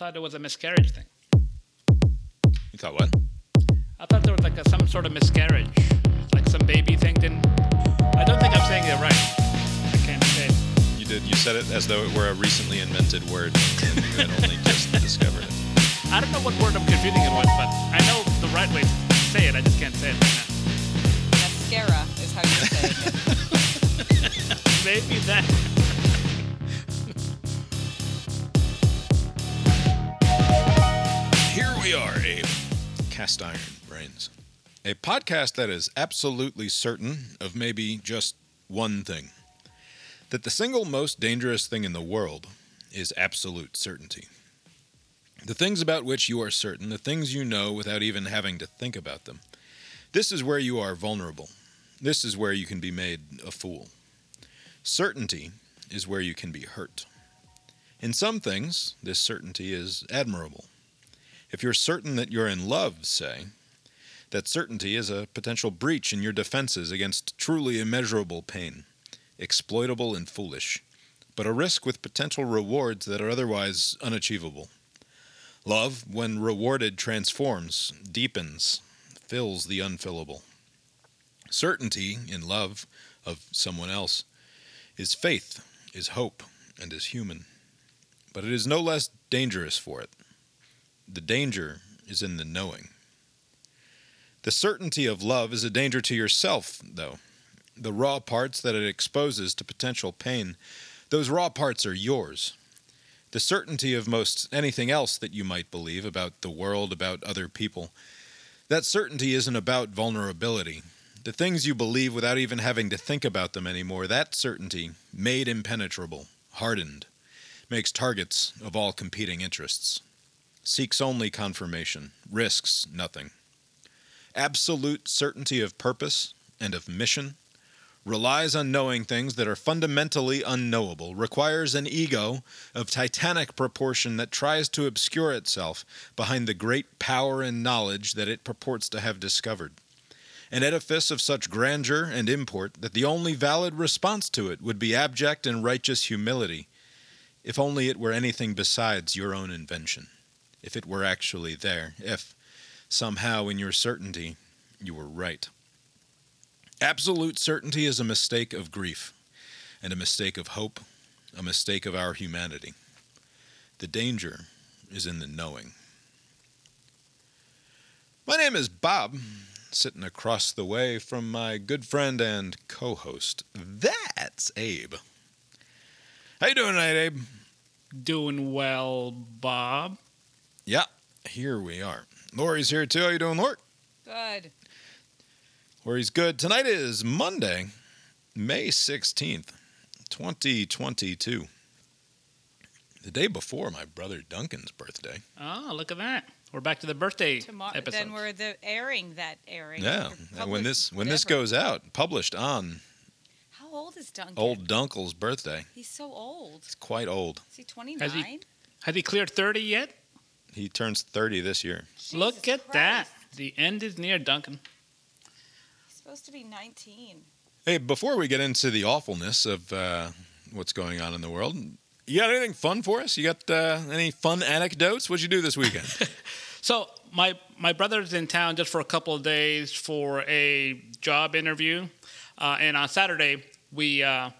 thought it was a miscarriage thing. You thought what? I thought there was like a, some sort of miscarriage, like some baby thing. Didn't I don't think I'm saying it right. I can't say. it. You did. You said it as though it were a recently invented word, and you had only just discovered it. I don't know what word I'm confusing it with, but I know the right way to say it. I just can't say it right Mascara is how you say it. Maybe that. We are, Abe. Cast Iron Brains. A podcast that is absolutely certain of maybe just one thing that the single most dangerous thing in the world is absolute certainty. The things about which you are certain, the things you know without even having to think about them. This is where you are vulnerable. This is where you can be made a fool. Certainty is where you can be hurt. In some things, this certainty is admirable. If you're certain that you're in love, say, that certainty is a potential breach in your defenses against truly immeasurable pain, exploitable and foolish, but a risk with potential rewards that are otherwise unachievable. Love, when rewarded, transforms, deepens, fills the unfillable. Certainty in love of someone else is faith, is hope, and is human. But it is no less dangerous for it. The danger is in the knowing. The certainty of love is a danger to yourself, though. The raw parts that it exposes to potential pain, those raw parts are yours. The certainty of most anything else that you might believe about the world, about other people, that certainty isn't about vulnerability. The things you believe without even having to think about them anymore, that certainty, made impenetrable, hardened, makes targets of all competing interests seeks only confirmation, risks nothing. Absolute certainty of purpose and of mission relies on knowing things that are fundamentally unknowable, requires an ego of titanic proportion that tries to obscure itself behind the great power and knowledge that it purports to have discovered. An edifice of such grandeur and import that the only valid response to it would be abject and righteous humility, if only it were anything besides your own invention if it were actually there, if somehow in your certainty you were right. Absolute certainty is a mistake of grief, and a mistake of hope, a mistake of our humanity. The danger is in the knowing. My name is Bob, sitting across the way from my good friend and co-host. That's Abe. How you doing tonight, Abe? Doing well, Bob. Yeah, here we are. Lori's here too. How you doing, Lori? Good. Lori's good. Tonight is Monday, May 16th, 2022. The day before my brother Duncan's birthday. Oh, look at that. We're back to the birthday Tomorrow, episode. then we're the airing that airing. Yeah, when this published, when this goes out, published on How old is Duncan? old Dunkel's birthday. He's so old. It's quite old. Is he 29? Has he- Has he cleared 30 yet? He turns 30 this year. Look Jesus at that. The end is near, Duncan. He's supposed to be 19. Hey, before we get into the awfulness of uh, what's going on in the world, you got anything fun for us? You got uh, any fun anecdotes? What'd you do this weekend? So my my brother's in town just for a couple of days for a job interview, uh, and on Saturday we uh,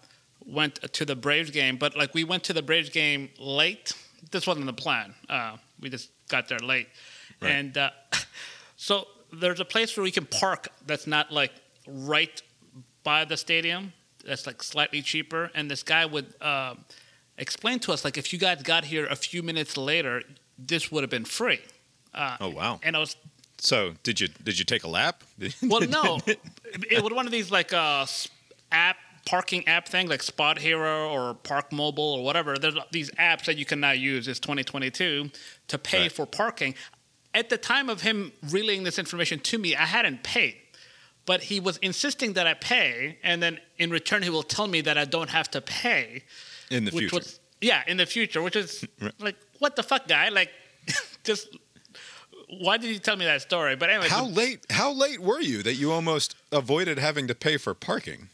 went to the Braves game. But like we went to the Braves game late. This wasn't the plan. We just got there late, Right. and uh, so there's a place where we can park that's not like right by the stadium. That's like slightly cheaper, and this guy would. Uh, explain to us like if you guys got here a few minutes later, this would have been free. Uh, oh wow! and I was So did you did you take a lap? well, no, it was one of these like uh, app parking app thing like SpotHero or ParkMobile or whatever. There's these apps that you can now use. It's 2022 to pay Right. for parking. At the time of him relaying this information to me, I hadn't paid. But he was insisting that I pay, and then in return, he will tell me that I don't have to pay. in the future. was yeah in the future which is Right. like what the fuck guy like just why did you tell me that story but anyway How late? How late were you that you almost avoided having to pay for parking?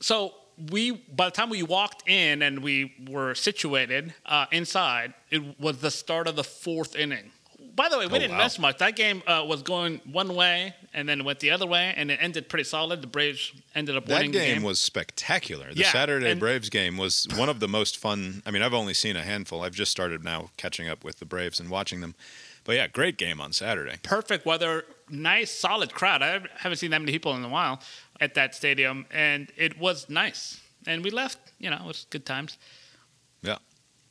So we by the time we walked in and we were situated uh, inside, it was the start of the fourth inning. By the way, we Oh, didn't wow. miss much. That game uh, was going one way and then went the other way, and it ended pretty solid. The Braves ended up That winning the game game. was spectacular. The Yeah, Saturday Braves game was one of the most fun. I mean, I've only seen a handful. I've just started now catching up with the Braves and watching them. But yeah, great game on Saturday. perfect weather, nice, solid crowd. I haven't seen that many people in a while at that stadium, and it was nice. And we left, you know, it was good times. Yeah.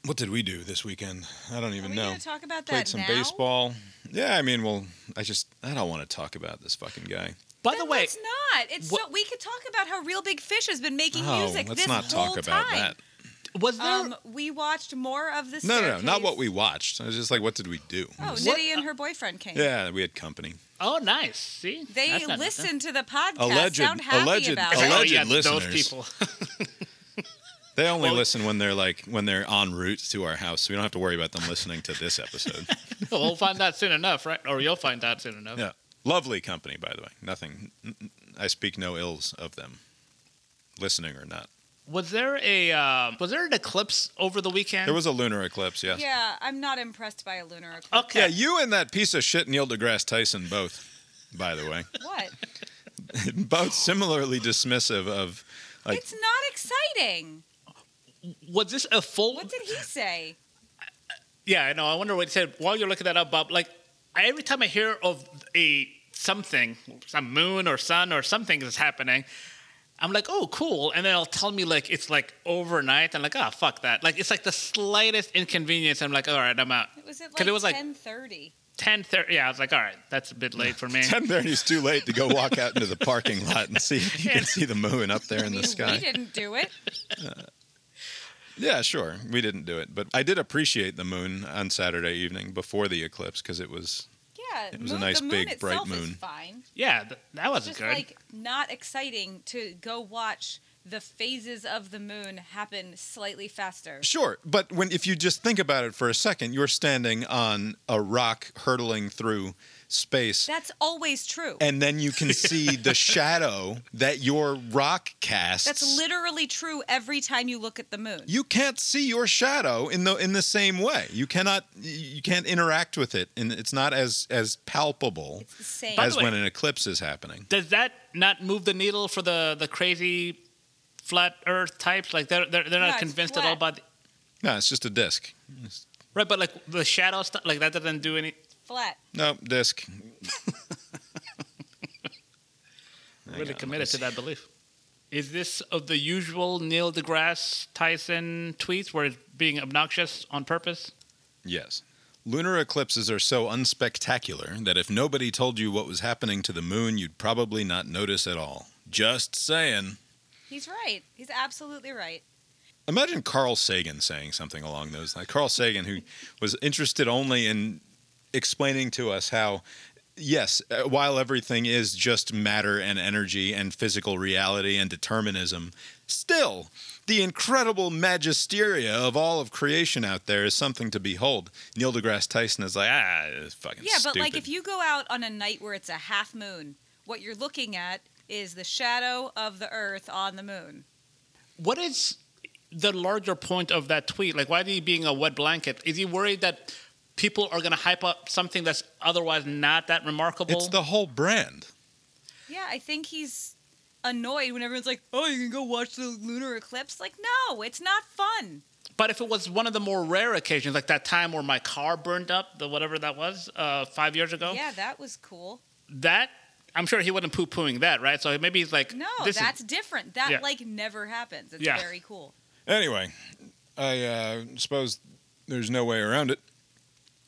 What did we do this weekend? I don't Are even we know. going to talk about that Played some now? baseball. Yeah, I mean, well, I just I don't want to talk about this fucking guy. By Then the way, let's not. It's what- so we could talk about how Reel Big Fish has been making Oh, music let's this not whole talk about time. that. Was there Um, we watched more of the. No, no, no, not what we watched. I was just like, what did we do? Oh, What- Nitty and her boyfriend came. Yeah, we had company. Oh, nice. See, They That's not- listen to the podcast. Alleged- sound happy alleged- about Oh, it. alleged yeah, those listeners. people. They only Well- listen when they're like when they're en route to our house. So we don't have to worry about them listening to this episode. we'll find out soon enough, right? Or you'll find out soon enough. yeah, lovely company, by the way. Nothing. I speak no ills of them, listening or not. Was there a uh, was there an eclipse over the weekend? There was a lunar eclipse. Yes. Yeah, I'm not impressed by a lunar eclipse. Okay. Yeah, you and that piece of shit Neil deGrasse Tyson both, by the way, What? both similarly dismissive of like it's not exciting. Was this a full? What did he say? Yeah, I know. I wonder what he said. While you're looking that up, Bob, like every time I hear of a something, some moon or sun or something is happening, I'm like, oh, cool. And then it'll tell me like it's like overnight. I'm like, oh, fuck that. Like it's like the slightest inconvenience. I'm like, all right, I'm out. It was at 'Cause like, it was like- 10:30. Ten thirty. Yeah, I was like, all right, that's a bit late for me. ten thirty is too late to go walk out into the parking lot and see if you can see the moon up there in mean, the we sky. didn't do it. Uh, yeah, sure. We didn't do it, but I did appreciate the moon on Saturday evening before the eclipse because it was Yeah, It was a nice, big, bright itself is moon. fine. Yeah, th- that was Just good. like not exciting to go watch the phases of the moon happen slightly faster. sure. But when if you just think about it for a second, you're standing on a rock hurtling through space. That's always true. and then you can see the shadow that your rock casts. That's literally true every time you look at the moon. you can't see your shadow in the in the same way. You cannot you can't interact with it, and it's not as as palpable It's the same. By the as way- when an eclipse is happening. Does that not move the needle for the the crazy flat Earth types? Like they're they're, they're No, not it's convinced at all by. The, No, it's just a disc. right, but like the shadow stuff, like that doesn't do any. Flat. No disc. Really committed to that belief. Is this of the usual Neil deGrasse Tyson tweets where it's being obnoxious on purpose? Yes. Lunar eclipses are so unspectacular that if nobody told you what was happening to the moon, you'd probably not notice at all. Just saying. He's right. He's absolutely right. Imagine Carl Sagan saying something along those lines. Carl Sagan, who was interested only in explaining to us how, yes, uh, while everything is just matter and energy and physical reality and determinism, still, the incredible magisteria of all of creation out there is something to behold. Neil deGrasse Tyson is like, ah, it's fucking Yeah, but like if you go out on a night where it's a half moon, what you're looking at is the shadow of the earth on the moon. What is the larger point of that tweet? Like, why is he being a wet blanket? Is he worried that people are going to hype up something that's otherwise not that remarkable? It's the whole brand. Yeah, I think he's annoyed when everyone's like, "Oh, you can go watch the lunar eclipse." Like, no, it's not fun. But if it was one of the more rare occasions, like that time where my car burned up, the whatever that was, uh, five years ago, Yeah, that was cool. that I'm sure he wasn't poo pooing that, right? So maybe he's like, No, this is- that's different. That Yeah. like never happens. It's Yeah. very cool. Anyway, I uh, suppose there's no way around it.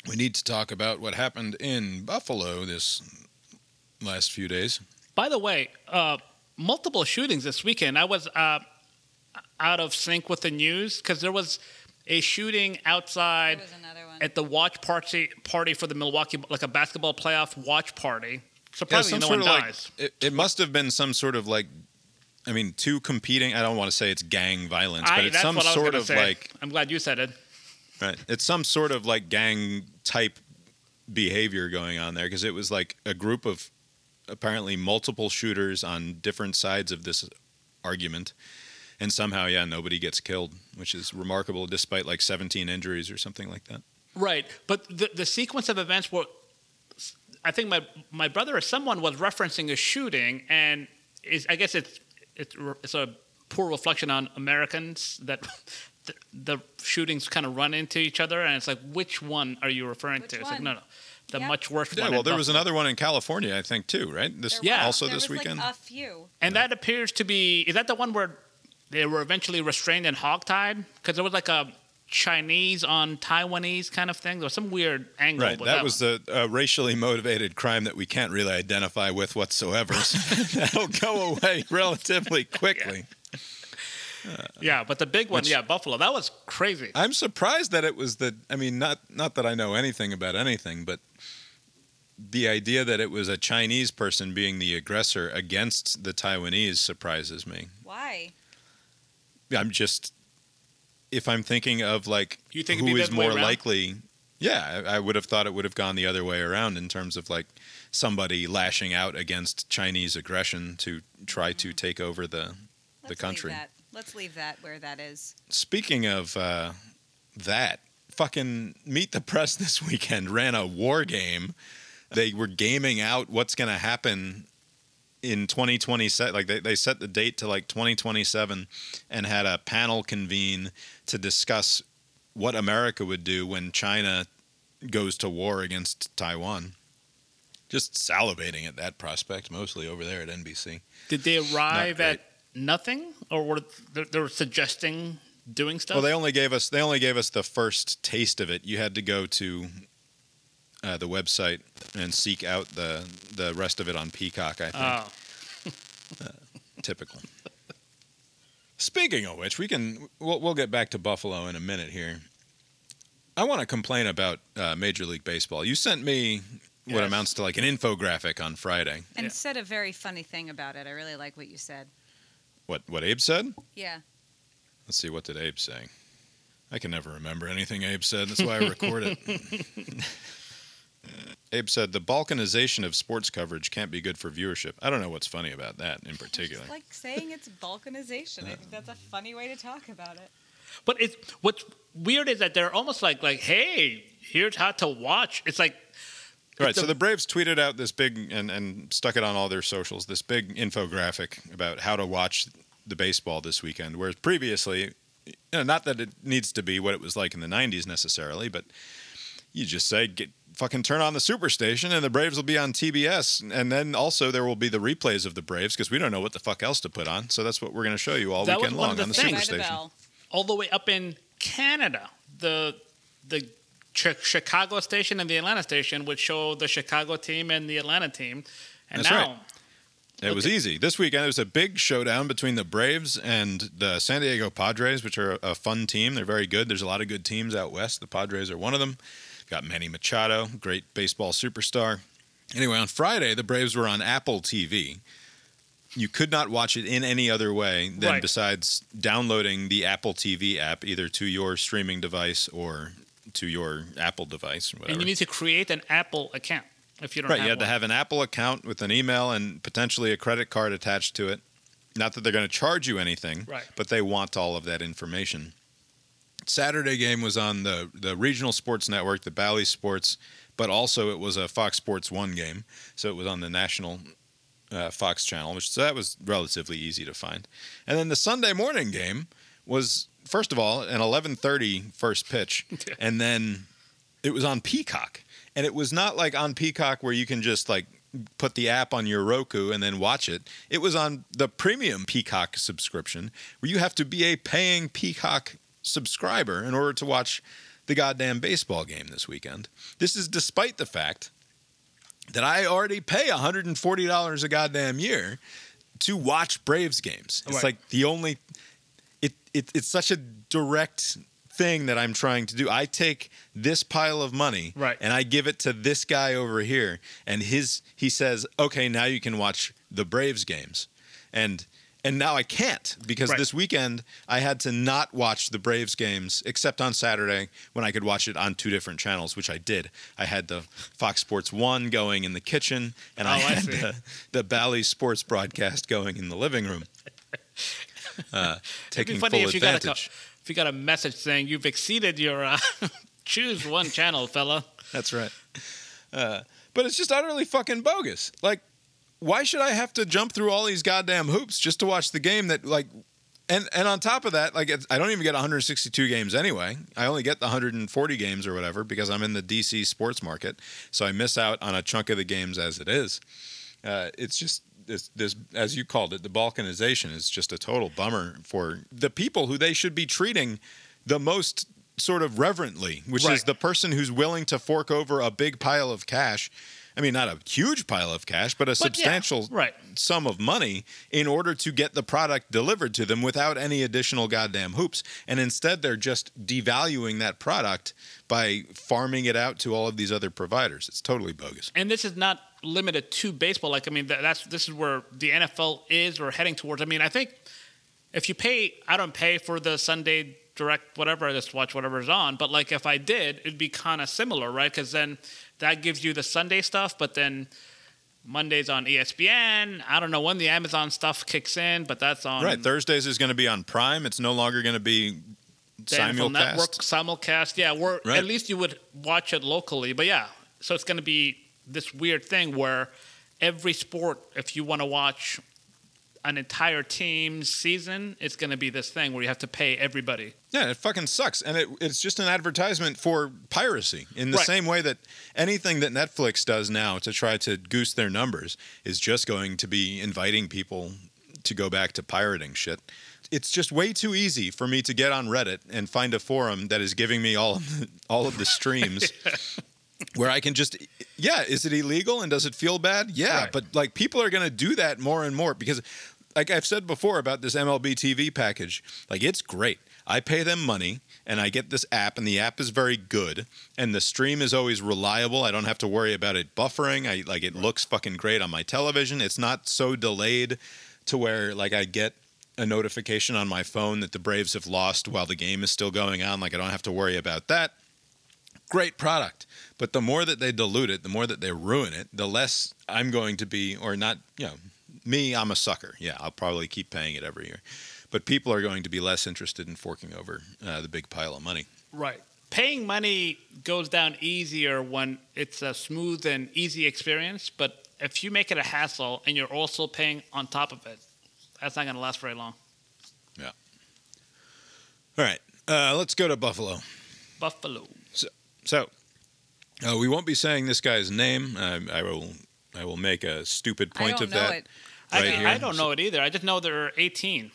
We need to talk about what happened in Buffalo this last few days. By the way, uh, multiple shootings this weekend. I was uh, out of sync with the news because there was a shooting outside was another one. at the watch party party for the Milwaukee, like a basketball playoff watch party. Surprisingly, some no one dies. like it, it must have been some sort of like, I mean, two competing. I don't want to say it's gang violence, but I- it's some what I was sort of say. like I'm glad you said it. Right. It's some sort of like gang type behavior going on there because it was like a group of apparently multiple shooters on different sides of this argument and somehow, yeah, nobody gets killed, which is remarkable, despite like 17 injuries or something like that. Right, but the the sequence of events were, I think my my brother or someone was referencing a shooting, and is I guess it's it's it's a poor reflection on Americans that the, the shootings kind of run into each other, and it's like which one are you referring Which to? It's like no, no, the Yep. much worse Yeah, one. well, there was another one in California, I think, too, right? This There Yeah. was- also there this was, weekend. Like a few. and that appears to be is that the one where they were eventually restrained and hogtied because there was like a Chinese on Taiwanese kind of thing. There was some weird angle. Right, with that one. was the uh, racially motivated crime that we can't really identify with whatsoever. So that'll go away relatively quickly. yeah, but the big one, Which- yeah, Buffalo. That was crazy. I'm surprised that it was the. I mean, not not that I know anything about anything, but the idea that it was a Chinese person being the aggressor against the Taiwanese surprises me. Why? I'm just, if I'm thinking of like You think it'd who be the is other way more likely, yeah, I, I would have thought it would have gone the other way around in terms of like somebody lashing out against Chinese aggression to try to mm-hmm. take over the. Let's country. Leave that. Let's leave that where that is. Speaking of uh, that, fucking Meet the Press this weekend ran a war game. They were gaming out what's going to happen in 2027. Like they, they set the date to like 2027 and had a panel convene to discuss what America would do when China goes to war against Taiwan. Just salivating at that prospect, mostly over there at NBC. Did they arrive great. at nothing, or were they, they were suggesting doing stuff? Well, they only gave us they only gave us the first taste of it. You had to go to uh, the website and seek out the the rest of it on Peacock. I think Oh, typical. Speaking of which, we can we'll, we'll get back to Buffalo in a minute here. I want to complain about uh, Major League Baseball. You sent me what Yes. amounts to like an infographic on Friday. And Yeah. said a very funny thing about it. I really like what you said. What what Abe said? Yeah. Let's see, what did Abe say? I can never remember anything Abe said. That's why I record it. Abe said, the balkanization of sports coverage can't be good for viewership. I don't know what's funny about that in particular. Just like saying it's balkanization. I think that's a funny way to talk about it. but it's what's weird is that they're almost like like, hey, here's how to watch. It's like Right, it's so the Braves tweeted out this big, and, and stuck it on all their socials, this big infographic about how to watch the baseball this weekend. Whereas previously, you know, not that it needs to be what it was like in the 90s necessarily, but you just say, get, fucking turn on the superstation and the Braves will be on TBS. And then also there will be the replays of the Braves because we don't know what the fuck else to put on. So that's what we're going to show you all That weekend long of the on the things. By the superstation. all the way up in Canada, the the Ch- Chicago station and the Atlanta station would show the Chicago team and the Atlanta team, and That's now right. It was easy. This weekend, it was a big showdown between the Braves and the San Diego Padres, which are a, a fun team. They're very good. There's a lot of good teams out west. The Padres are one of them. Got Manny Machado, great baseball superstar. Anyway, on Friday, the Braves were on Apple TV. You could not watch it in any other way than Right. besides downloading the Apple TV app either to your streaming device or to your Apple device. Whatever. and you need to create an Apple account if you don't Right, have you had one. to have an Apple account with an email and potentially a credit card attached to it. Not that they're going to charge you anything, Right. but they want all of that information. Saturday game was on the the regional sports network, the Bally Sports, but also it was a Fox Sports One game, so it was on the national uh, Fox channel, which so that was relatively easy to find. And then the Sunday morning game was first of all an 11:30 first pitch, and then it was on Peacock, and it was not like on Peacock where you can just like put the app on your Roku and then watch it. It was on the premium Peacock subscription where you have to be a paying Peacock subscriber in order to watch the goddamn baseball game this weekend. This is despite the fact that I already pay $140 a goddamn year to watch Braves games. It's Right. like the only it, it it's such a direct thing that I'm trying to do. I take this pile of money Right. and I give it to this guy over here and his he says, "Okay, now you can watch the Braves games." And and now I can't because Right. this weekend I had to not watch the Braves games except on Saturday when I could watch it on two different channels, which I did. I had the Fox Sports 1 going in the kitchen and oh, I Oh, I had see. the, the Bally Sports broadcast going in the living room. uh, It'd be funny full if you got a co- if you got a message saying you've exceeded your uh, choose one channel, fella. That's right. Uh, but it's just utterly fucking bogus. Like, why should I have to jump through all these goddamn hoops just to watch the game that like? And and on top of that, like it's, I don't even get 162 games anyway. I only get the 140 games or whatever because I'm in the DC sports market, so I miss out on a chunk of the games as it is. Uh, it's just this, this, as you called it, the balkanization is just a total bummer for the people who they should be treating the most sort of reverently, which is the person who's willing to fork over a big pile of cash. I mean, not a huge pile of cash, but a But yeah, substantial right. sum of money in order to get the product delivered to them without any additional goddamn hoops. And instead, they're just devaluing that product by farming it out to all of these other providers. It's totally bogus. And this is not limited to baseball. Like I mean, that, that's this is where the NFL is or heading towards. I mean, I think if you pay, I don't pay for the Sunday direct whatever. I just watch whatever's on. But like if I did, it'd be kind of similar, right? Because then that gives you the Sunday stuff, but then. Monday's on ESPN. I don't know when the Amazon stuff kicks in, but that's on Right. Thursdays is going to be on Prime. It's no longer going to be NFL Network simulcast. simulcast. Yeah, where Right. at least you would watch it locally. But yeah, so it's going to be this weird thing where every sport, if you want to watch an entire team's season, it's going to be this thing where you have to pay everybody. Yeah, it fucking sucks. And it, it's just an advertisement for piracy in the Right. same way that anything that Netflix does now to try to goose their numbers is just going to be inviting people to go back to pirating shit. It's just way too easy for me to get on Reddit and find a forum that is giving me all of the, all of the streams where I can just yeah, is it illegal and does it feel bad? Yeah, Right. but like people are going to do that more and more because like I've said before about this MLB TV package, like it's great. I pay them money and I get this app and the app is very good and the stream is always reliable. I don't have to worry about it buffering. I like it looks fucking great on my television. It's not so delayed to where like I get a notification on my phone that the Braves have lost while the game is still going on. Like I don't have to worry about that great product. But the more that they dilute it, the more that they ruin it, the less I'm going to be, or not, you know, me, I'm a sucker. Yeah, I'll probably keep paying it every year. But people are going to be less interested in forking over uh, the big pile of money. Right. Paying money goes down easier when it's a smooth and easy experience, but if you make it a hassle and you're also paying on top of it, that's not going to last very long. Yeah. All right, uh, let's go to Buffalo. Buffalo. So, uh, we won't be saying this guy's name. Uh, I will. I will make a stupid I point of that. it. I, Right I here. don't know it either. I just know they're 18.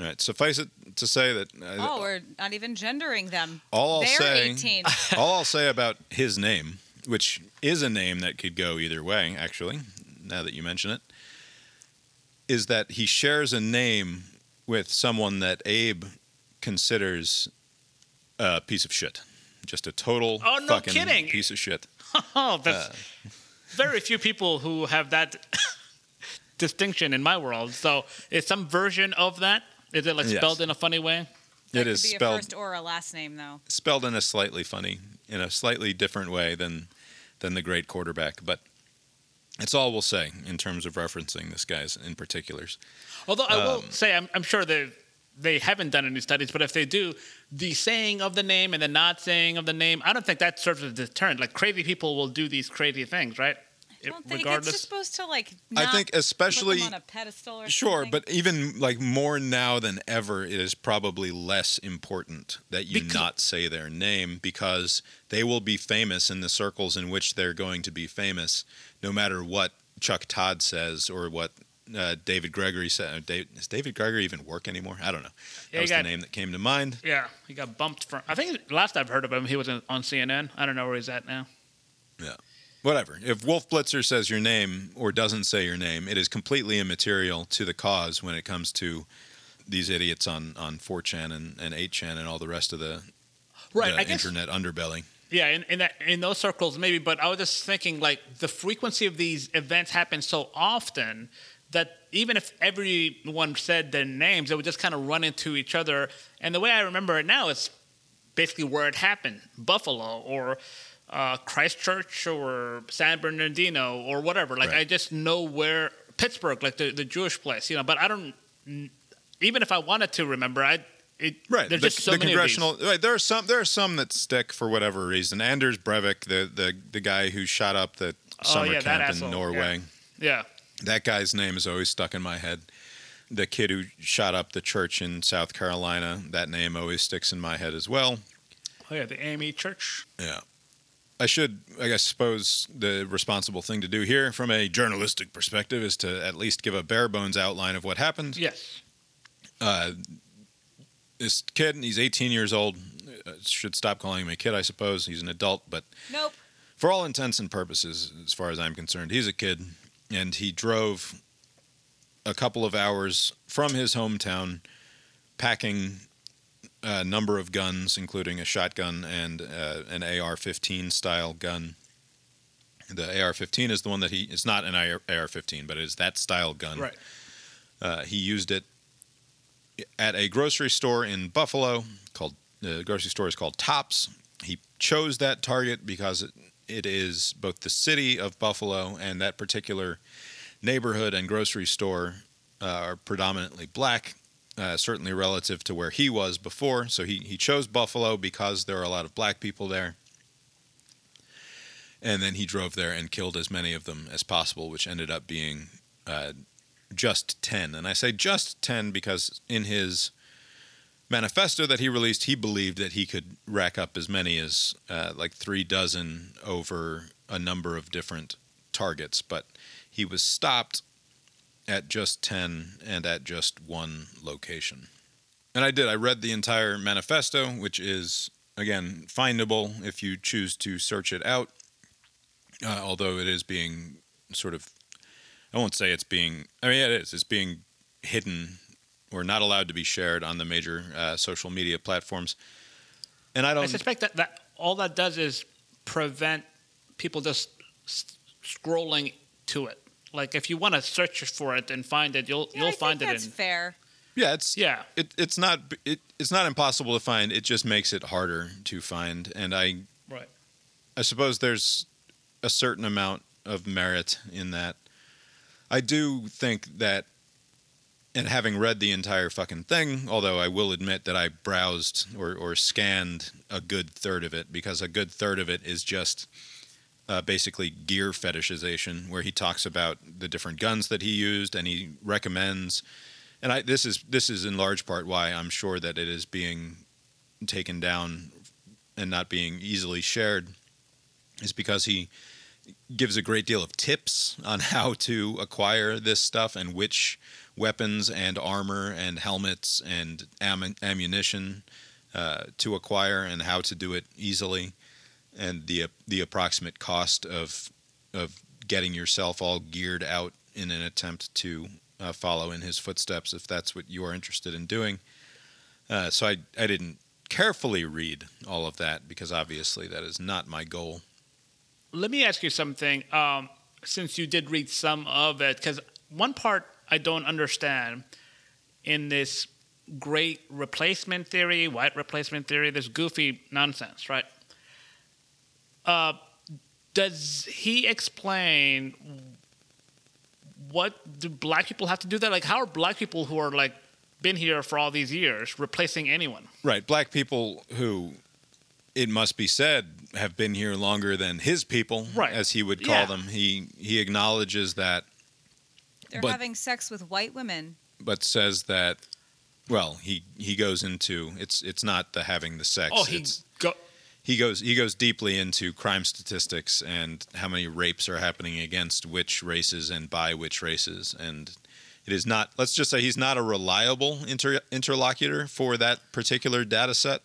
All right, suffice it to say that uh, Oh, we're not even gendering them. all I'll They're say, 18. all I'll say about his name, which is a name that could go either way, actually, now that you mention it, is that he shares a name with someone that Abe considers a piece of shit. Just a total Oh, no fucking kidding. piece of shit. Oh, that's Uh, very few people who have that distinction in my world. So, it's some version of that. Is it like Yes. spelled in a funny way? That it could is be a spelled first or a last name, though. spelled in a slightly funny, in a slightly different way than than the great quarterback, but it's all we'll say in terms of referencing this guy's in particulars. Although I will Um, say, I'm, I'm sure they they haven't done any studies, but if they do, the saying of the name and the not saying of the name, I don't think that serves as a deterrent. Like crazy people will do these crazy things, right? I don't think it's Regardless. just supposed to like. I not think put especially them on a pedestal or Sure, something. but even like more now than ever, it is probably less important that you Because- not say their name because they will be famous in the circles in which they're going to be famous, no matter what Chuck Todd says or what uh, David Gregory said. Dave, does David Gregory even work anymore? I don't know. That Yeah, he was got- the name that came to mind. Yeah, he got bumped from. I think last I've heard of him, he was in, on CNN. I don't know where he's at now. Yeah, whatever. If Wolf Blitzer says your name or doesn't say your name, it is completely immaterial to the cause when it comes to these idiots on, on 4chan and, and 8chan and all the rest of the, Right, the I guess. internet underbelly. Yeah, in in, that, in those circles maybe, but I was just thinking like the frequency of these events happen so often that even if everyone said their names, they would just kind of run into each other. And the way I remember it now is basically where it happened: Buffalo or uh, Christchurch or San Bernardino or whatever. Like Right. I just know where Pittsburgh, like the the Jewish place, you know. But I don't. even if I wanted to remember, I it Right. There's the, just so the many congressional right, there are some there are some that stick for whatever reason. Anders Breivik, the the, the guy who shot up the Oh, summer yeah, camp in Norway. Yeah. That guy's name is always stuck in my head. The kid who shot up the church in South Carolina, that name always sticks in my head as well. Oh yeah, the AME Church. Yeah. I should, I guess, suppose the responsible thing to do here, from a journalistic perspective, is to at least give a bare bones outline of what happened. Yes. Uh, this kid, he's 18 years old. Uh, should stop calling him a kid, I suppose. He's an adult, but Nope. for all intents and purposes, as far as I'm concerned, he's a kid, and he drove a couple of hours from his hometown, packing a number of guns, including a shotgun and uh, an AR-15 style gun. The AR-15 is the one that he. It's not an AR-15, but it is that style gun. Right. Uh, he used it at a grocery store in Buffalo called the grocery store is called Tops. He chose that target because it, it is both the city of Buffalo and that particular neighborhood and grocery store uh, are predominantly black, uh, certainly relative to where he was before. So he, he chose Buffalo because there are a lot of black people there. And then he drove there and killed as many of them as possible, which ended up being uh, just 10. And I say just 10 because in his manifesto that he released, he believed that he could rack up as many as uh, like three dozen over a number of different targets. But he was stopped at just 10 and at just one location. And I did. I read the entire manifesto, which is, again, findable if you choose to search it out, uh, although it is being sort of I won't say it's being. I mean, it is. It's being hidden or not allowed to be shared on the major uh, social media platforms. And I I don't. I suspect that, that all that does is prevent people just s- scrolling to it. Like if you want to search for it and find it, you'll Yeah, you'll I find think it that's in. fair. yeah, it's Yeah. It, it's not. It, it's not impossible to find. It just makes it harder to find. And I. Right. I suppose there's a certain amount of merit in that. I do think that, and having read the entire fucking thing, although I will admit that I browsed or, or scanned a good third of it, because a good third of it is just uh, basically gear fetishization, where he talks about the different guns that he used and he recommends. And I, this is this is in large part why I'm sure that it is being taken down and not being easily shared, is because he gives a great deal of tips on how to acquire this stuff and which weapons and armor and helmets and am- ammunition uh, to acquire and how to do it easily and the the approximate cost of of getting yourself all geared out in an attempt to uh, follow in his footsteps if that's what you are interested in doing. Uh, so I I didn't carefully read all of that because obviously that is not my goal. Let me ask you something. Um, since you did read some of it, because one part I don't understand in this great replacement theory, white replacement theory, this goofy nonsense, right? Uh, does he explain what do black people have to do that? Like, how are black people who are like been here for all these years replacing anyone? Right, black people who, it must be said, have been here longer than his people, Right. as he would call Yeah. them. He he acknowledges that, They're But- having sex with white women. but says that, well, he he goes into it's it's not the having the sex. Oh, he go. he goes he goes deeply into crime statistics and how many rapes are happening against which races and by which races and it is not let's just say he's not a reliable inter, interlocutor for that particular data set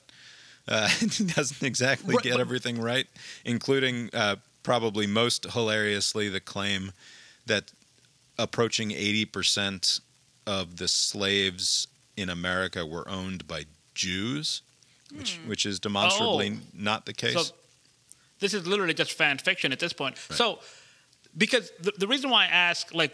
uh, he doesn't exactly get everything right including uh, probably most hilariously the claim that approaching 80% of the slaves in america were owned by jews which, hmm. which is demonstrably Oh. not the case So this is literally just fan fiction at this point. So because the, the reason why I ask, like,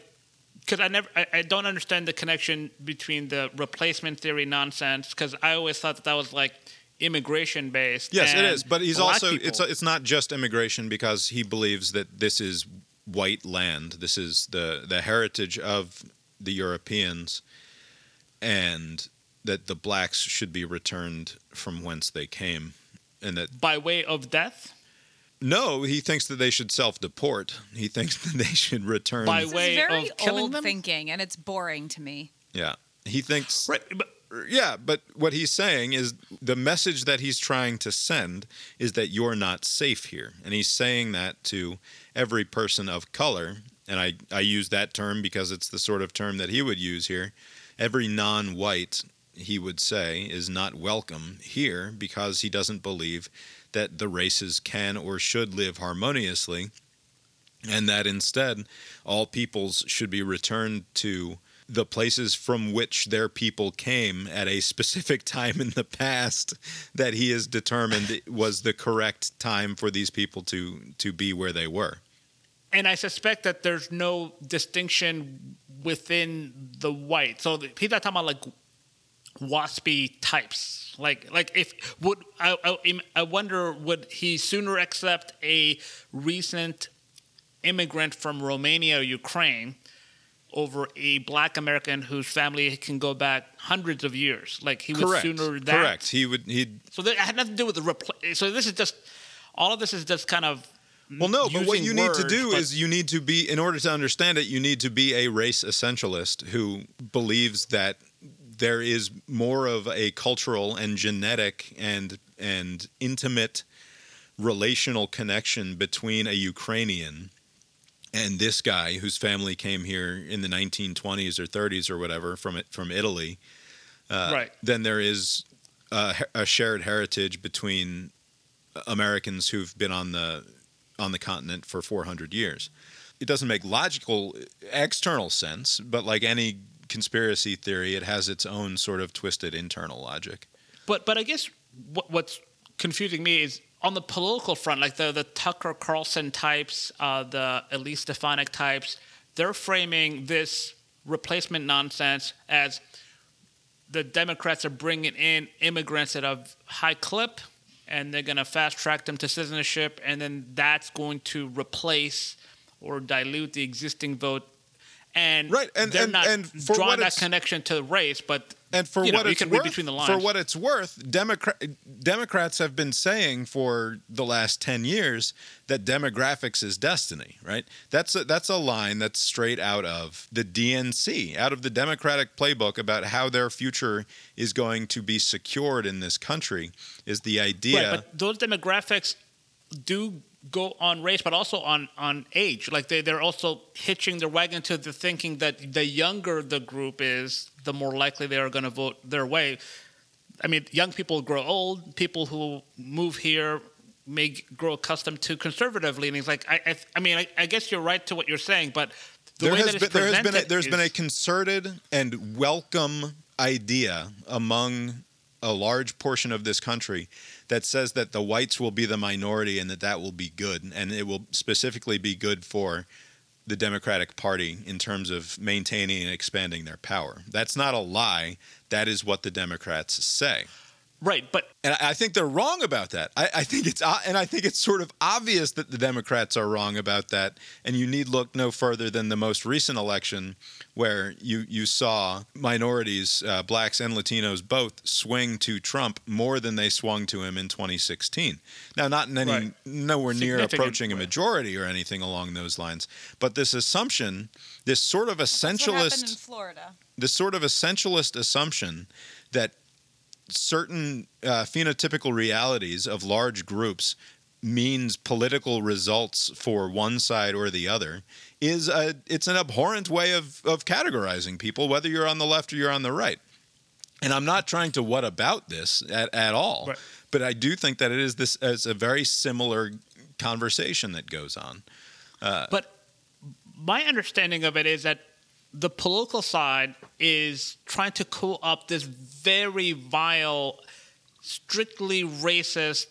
because I never, I, I don't understand the connection between the replacement theory nonsense. Because I always thought that that was like immigration based. Yes, it is. but he's also people- it's it's not just immigration because he believes that this is white land. This is the the heritage of the Europeans. and that the blacks should be returned from whence they came, and that By way of death? no, he thinks that they should self-deport. He thinks that they should return. By This way is very of killing old them? thinking, and it's boring to me. yeah, he thinks Right. But Yeah, but what he's saying is the message that he's trying to send is that you're not safe here. And he's saying that to every person of color. And I, I use that term because it's the sort of term that he would use here. Every non white, he would say, is not welcome here because he doesn't believe that the races can or should live harmoniously. And that instead, all peoples should be returned to the places from which their people came at a specific time in the past that he has determined was the correct time for these people to to be where they were. and I suspect that there's no distinction within the white. So he's not talking about like waspy types. Like like if would I, I I wonder would he sooner accept a recent immigrant from Romania Ukraine over a black American whose family can go back hundreds of years? Like he would Correct. sooner that. Correct. He would he So that had nothing to do with the repl- So this is just all of this is just kind of Well, no, but what you need to do is you need to be, in order to understand it, you need to be a race essentialist who believes that there is more of a cultural and genetic and and intimate relational connection between a Ukrainian and this guy whose family came here in the 1920s or 30s or whatever from it from Italy. Uh, Right. Then there is a, a shared heritage between Americans who've been on the on the continent for 400 years. It doesn't make logical external sense, but like any conspiracy theory, it has its own sort of twisted internal logic. But but I guess what, what's confusing me is on the political front, like the the Tucker Carlson types, uh, the Elise Stefanik types, they're framing this replacement nonsense as the Democrats are bringing in immigrants at a high clip, and they're going to fast track them to citizenship, and then that's going to replace or dilute the existing vote. And Right, and- they're and- not and drawing that connection to the race, but And for you know, what you it's worth, between the lines. for what it's worth, Democrat Democrats have been saying for the last ten years that demographics is destiny. Right? That's a, that's a line that's straight out of the DNC, out of the Democratic playbook about how their future is going to be secured in this country. Is the idea? Right, but those demographics do go on race, but also on on age. Like they they're also hitching their wagon to the thinking that the younger the group is, the more likely they are going to vote their way. I mean, young people grow old. People who move here may grow accustomed to conservative leanings. Like I, I, I mean, I, I guess you're right to what you're saying, but the there way has that been, there has been a, there's been a concerted and welcome idea among a large portion of this country that says that the whites will be the minority and that that will be good and it will specifically be good for the Democratic Party in terms of maintaining and expanding their power. That's not a lie. That is what the Democrats say. Right, but And I I think they're wrong about that. I, I think it's and I think it's sort of obvious that the Democrats are wrong about that. And you need look no further than the most recent election, where you you saw minorities, uh, blacks and Latinos, both swing to Trump more than they swung to him in 2016. Now, not in any Right. nowhere near approaching a majority or anything along those lines, but this assumption, this sort of That's what happened in essentialist Florida. this sort of essentialist assumption that certain uh, phenotypical realities of large groups means political results for one side or the other is a it's an abhorrent way of of categorizing people whether you're on the left or you're on the right and i'm not trying to what about this at, at all Right. but i do think that it is this as a very similar conversation that goes on But my understanding of it is that the political side is trying to co up this very vile, strictly racist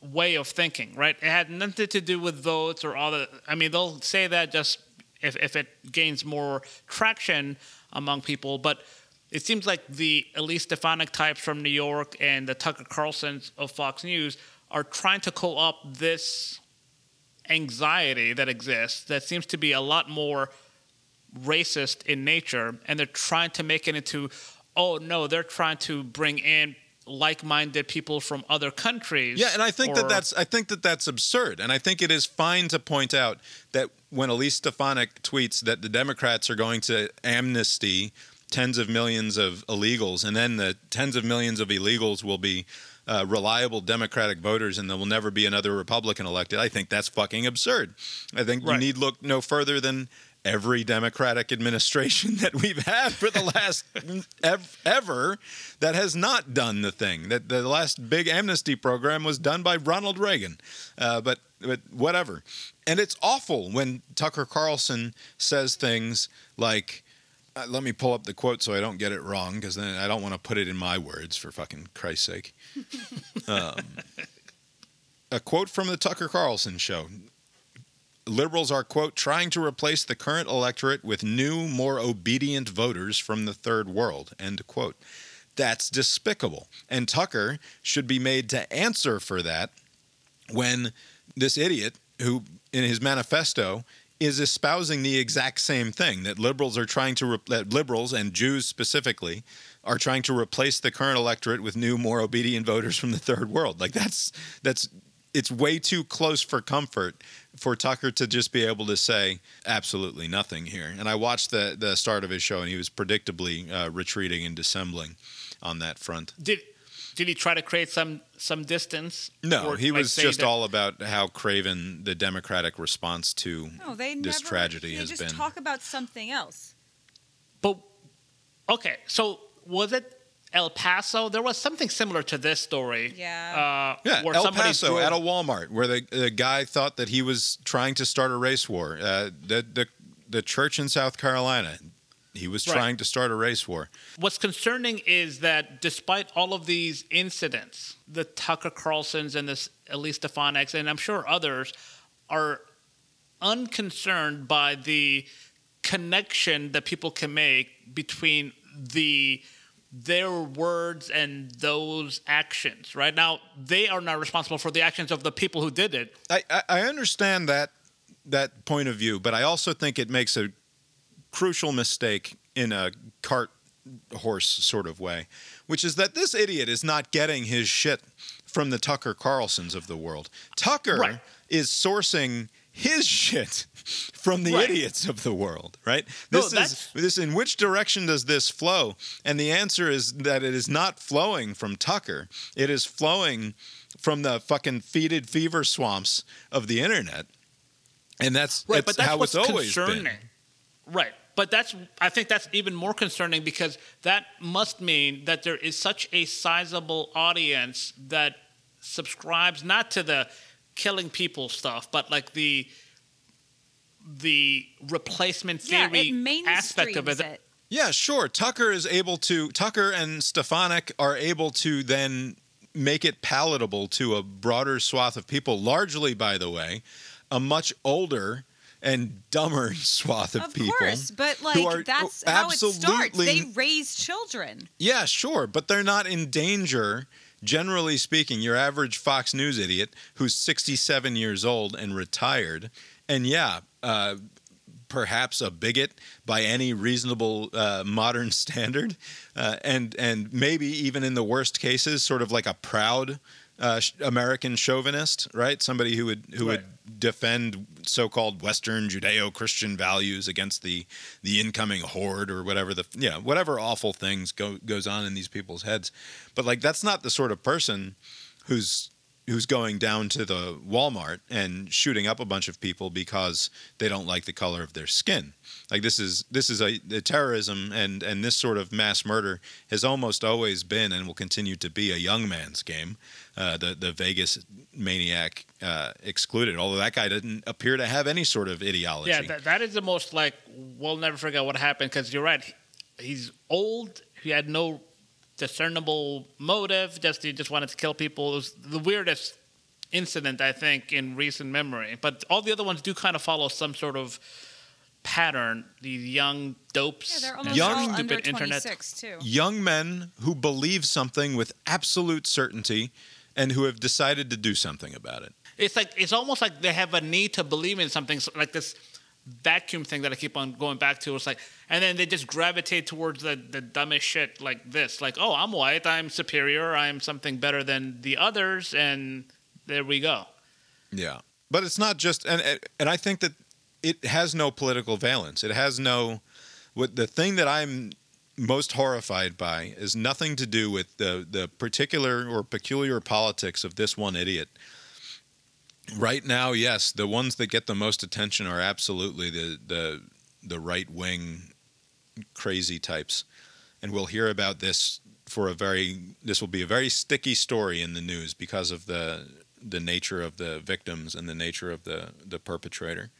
way of thinking, right? It had nothing to do with votes or other. I mean, they'll say that just if, if it gains more traction among people, but it seems like the Elise Stefanik types from New York and the Tucker Carlsons of Fox News are trying to co opt this anxiety that exists that seems to be a lot more racist in nature, and they're trying to make it into, oh no, they're trying to bring in like-minded people from other countries. Yeah, and I think that that's I think that that's absurd, and I think it is fine to point out that when Elise Stefanik tweets that the Democrats are going to amnesty tens of millions of illegals, and then the tens of millions of illegals will be uh, reliable Democratic voters, and there will never be another Republican elected. I think that's fucking absurd. I think you need look no further than every Democratic administration that we've had for the last ev- ever that has not done the thing. That the last big amnesty program was done by Ronald Reagan. Uh, but but whatever. And it's awful when Tucker Carlson says things like. Uh, let me pull up the quote so I don't get it wrong, because then I don't want to put it in my words for fucking Christ's sake. um, a quote from the Tucker Carlson show liberals are quote trying to replace the current electorate with new more obedient voters from the third world end quote. That's despicable. And tucker should be made to answer for that when this idiot who in his manifesto is espousing the exact same thing that liberals are trying to re- that liberals and Jews specifically are trying to replace the current electorate with new more obedient voters from the third world. Like that's that's it's way too close for comfort for Tucker to just be able to say absolutely nothing here. And I watched the the start of his show, and he was predictably uh, retreating and dissembling on that front. Did did he try to create some some distance? No, Or, he like, was just that- all about how craven the Democratic response to No, they this never. tragedy they has just been. talk about something else. But okay, so was it El Paso? There was something similar to this story. Yeah. Uh, Yeah, where El somebody Paso drove- at a Walmart where the, the guy thought that he was trying to start a race war. Uh, the, the the church in South Carolina, he was Right. trying to start a race war. What's concerning is that despite all of these incidents, the Tucker Carlsons and this Elise Stefanik's, and I'm sure others, are unconcerned by the connection that people can make between the their words and those actions. Right now, they are not responsible for the actions of the people who did it. I, I, understand that that point of view, but I also think it makes a crucial mistake in a cart horse sort of way, which is that this idiot is not getting his shit from the Tucker Carlsons of the world. Tucker Right. is sourcing his shit from the Right. idiots of the world, right? No, This is this in which direction does this flow? And the answer is that it is not flowing from Tucker. It is flowing from the fucking feeded fever swamps of the internet. And that's, Right, that's, but that's how what's it's always concerning. been. Right. But that's I think that's even more concerning because that must mean that there is such a sizable audience that subscribes not to the killing people stuff, but like the the replacement Yeah, theory it aspect of it. it. Yeah, sure. Tucker is able to Tucker and Stefanik are able to then make it palatable to a broader swath of people, largely by the way, a much older and dumber swath of, Of people. Of course, but who like are that's how it starts. They raise children. Yeah, sure, but they're not in danger. Generally speaking, your average Fox News idiot who's 67 years old and retired, and yeah, uh, perhaps a bigot by any reasonable uh, modern standard, uh, and and maybe even in the worst cases, sort of like a proud uh, American chauvinist, right? Somebody who would who would defend so-called Western Judeo-Christian values against the the incoming horde or whatever the yeah whatever awful things go goes on in these people's heads, but like that's not the sort of person who's who's going down to the Walmart and shooting up a bunch of people because they don't like the color of their skin. Like this is this is a the terrorism and and this sort of mass murder has almost always been and will continue to be a young man's game. Uh, the the Vegas maniac uh, excluded, although that guy didn't appear to have any sort of ideology. Yeah, that, that is the most like we'll never forget what happened because you're right. He's old. He had no discernible motive. Just he just wanted to kill people. It was the weirdest incident I think in recent memory. But all the other ones do kind of follow some sort of pattern. These young dopes, Yeah, they're Young- all under stupid internet. too. young men who believe something with absolute certainty and who have decided to do something about it. It's like it's almost like they have a need to believe in something so- like this vacuum thing that I keep on going back to. It's like, and then they just gravitate towards the, the dumbest shit like this. Like, oh, I'm white, I'm superior, I'm something better than the others, and there we go. Yeah, but it's not just, and and I think that it has no political valence. It has no. What the thing that I'm most horrified by is nothing to do with the the particular or peculiar politics of this one idiot. Right now, yes, the ones that get the most attention are absolutely the the the right wing crazy types, and we'll hear about this for a very this will be a very sticky story in the news because of the the nature of the victims and the nature of the the perpetrator.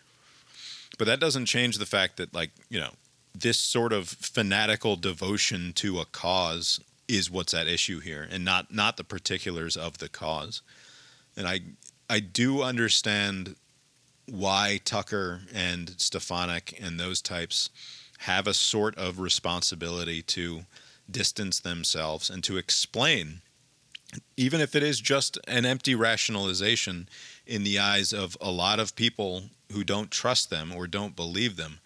But that doesn't change the fact that like, you know, this sort of fanatical devotion to a cause is what's at issue here and not not the particulars of the cause. And I I do understand why Tucker and Stefanik and those types have a sort of responsibility to distance themselves and to explain even if it is just an empty rationalization in the eyes of a lot of people who don't trust them or don't believe them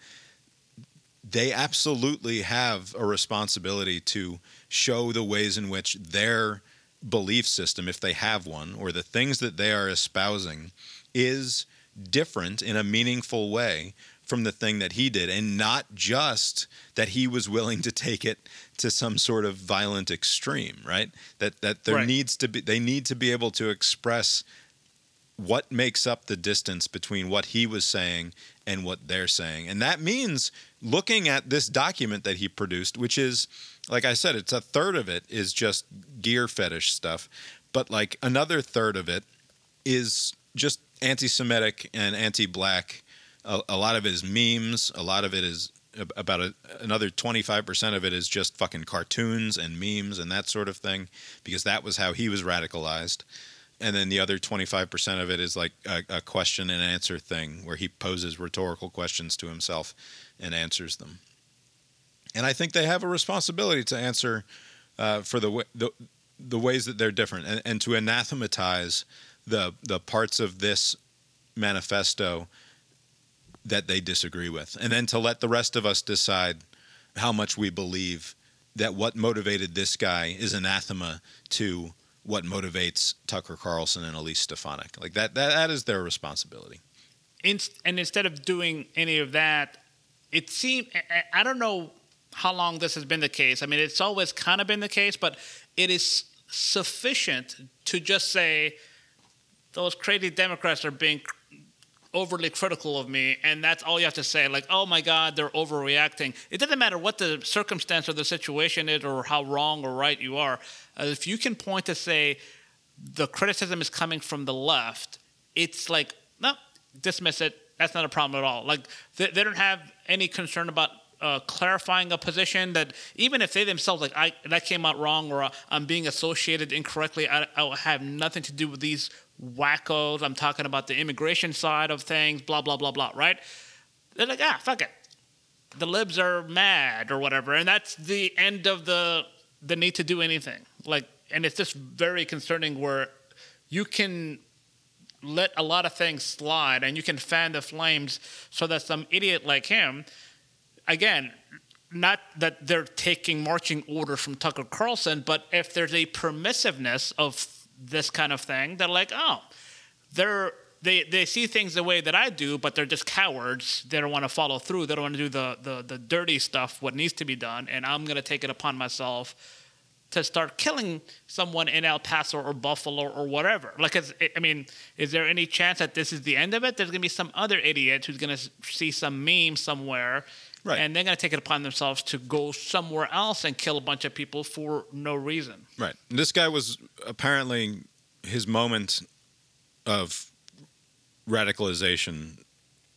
they absolutely have a responsibility to show the ways in which their belief system, if they have one, or the things that they are espousing, is different in a meaningful way from the thing that he did, and not just that he was willing to take it to some sort of violent extreme, right? That that there Right. needs to be they need to be able to express what makes up the distance between what he was saying and what they're saying. And that means looking at this document that he produced, which is, like I said, it's a third of it is just gear fetish stuff, but like another third of it is just anti Semitic and anti black. A, a lot of it is memes, a lot of it is about a, another 25% of it is just fucking cartoons and memes and that sort of thing because that was how he was radicalized and then the other 25% of it is like a, a question and answer thing where he poses rhetorical questions to himself and answers them. And i think they have a responsibility to answer uh, for the, the the ways that they're different and, and to anathematize the the parts of this manifesto that they disagree with. And then to let the rest of us decide how much we believe that what motivated this guy is anathema to what motivates Tucker Carlson and Elise Stefanik. Like that, that, that is their responsibility. and instead of doing any of that, it seemed I don't know how long this has been the case. I mean, it's always kind of been the case, but it is sufficient to just say those crazy Democrats are being overly critical of me, and that's all you have to say. Like, oh my God, they're overreacting. It doesn't matter what the circumstance or the situation is, or how wrong or right you are. Uh, if you can point to say the criticism is coming from the left, it's like no, dismiss it. That's not a problem at all. Like they, they don't have any concern about uh, clarifying a position that even if they themselves like I that came out wrong or uh, I'm being associated incorrectly, I, I have nothing to do with these wackos. I'm talking about the immigration side of things. Blah blah blah blah. Right? They're like ah fuck it. The libs are mad or whatever, and that's the end of the the need to do anything. Like, and it's just very concerning where you can let a lot of things slide and you can fan the flames so that some idiot like him again not that they're taking marching orders from Tucker Carlson but if there's a permissiveness of this kind of thing they're like oh they're they, they see things the way that I do, but they're just cowards. They don't want to follow through. They don't want to do the, the, the dirty stuff, what needs to be done. And I'm going to take it upon myself to start killing someone in El Paso or Buffalo or whatever. Like, I mean, is there any chance that this is the end of it? There's going to be some other idiot who's going to see some meme somewhere, Right. and they're going to take it upon themselves to go somewhere else and kill a bunch of people for no reason. Right. This guy was apparently his moment of radicalization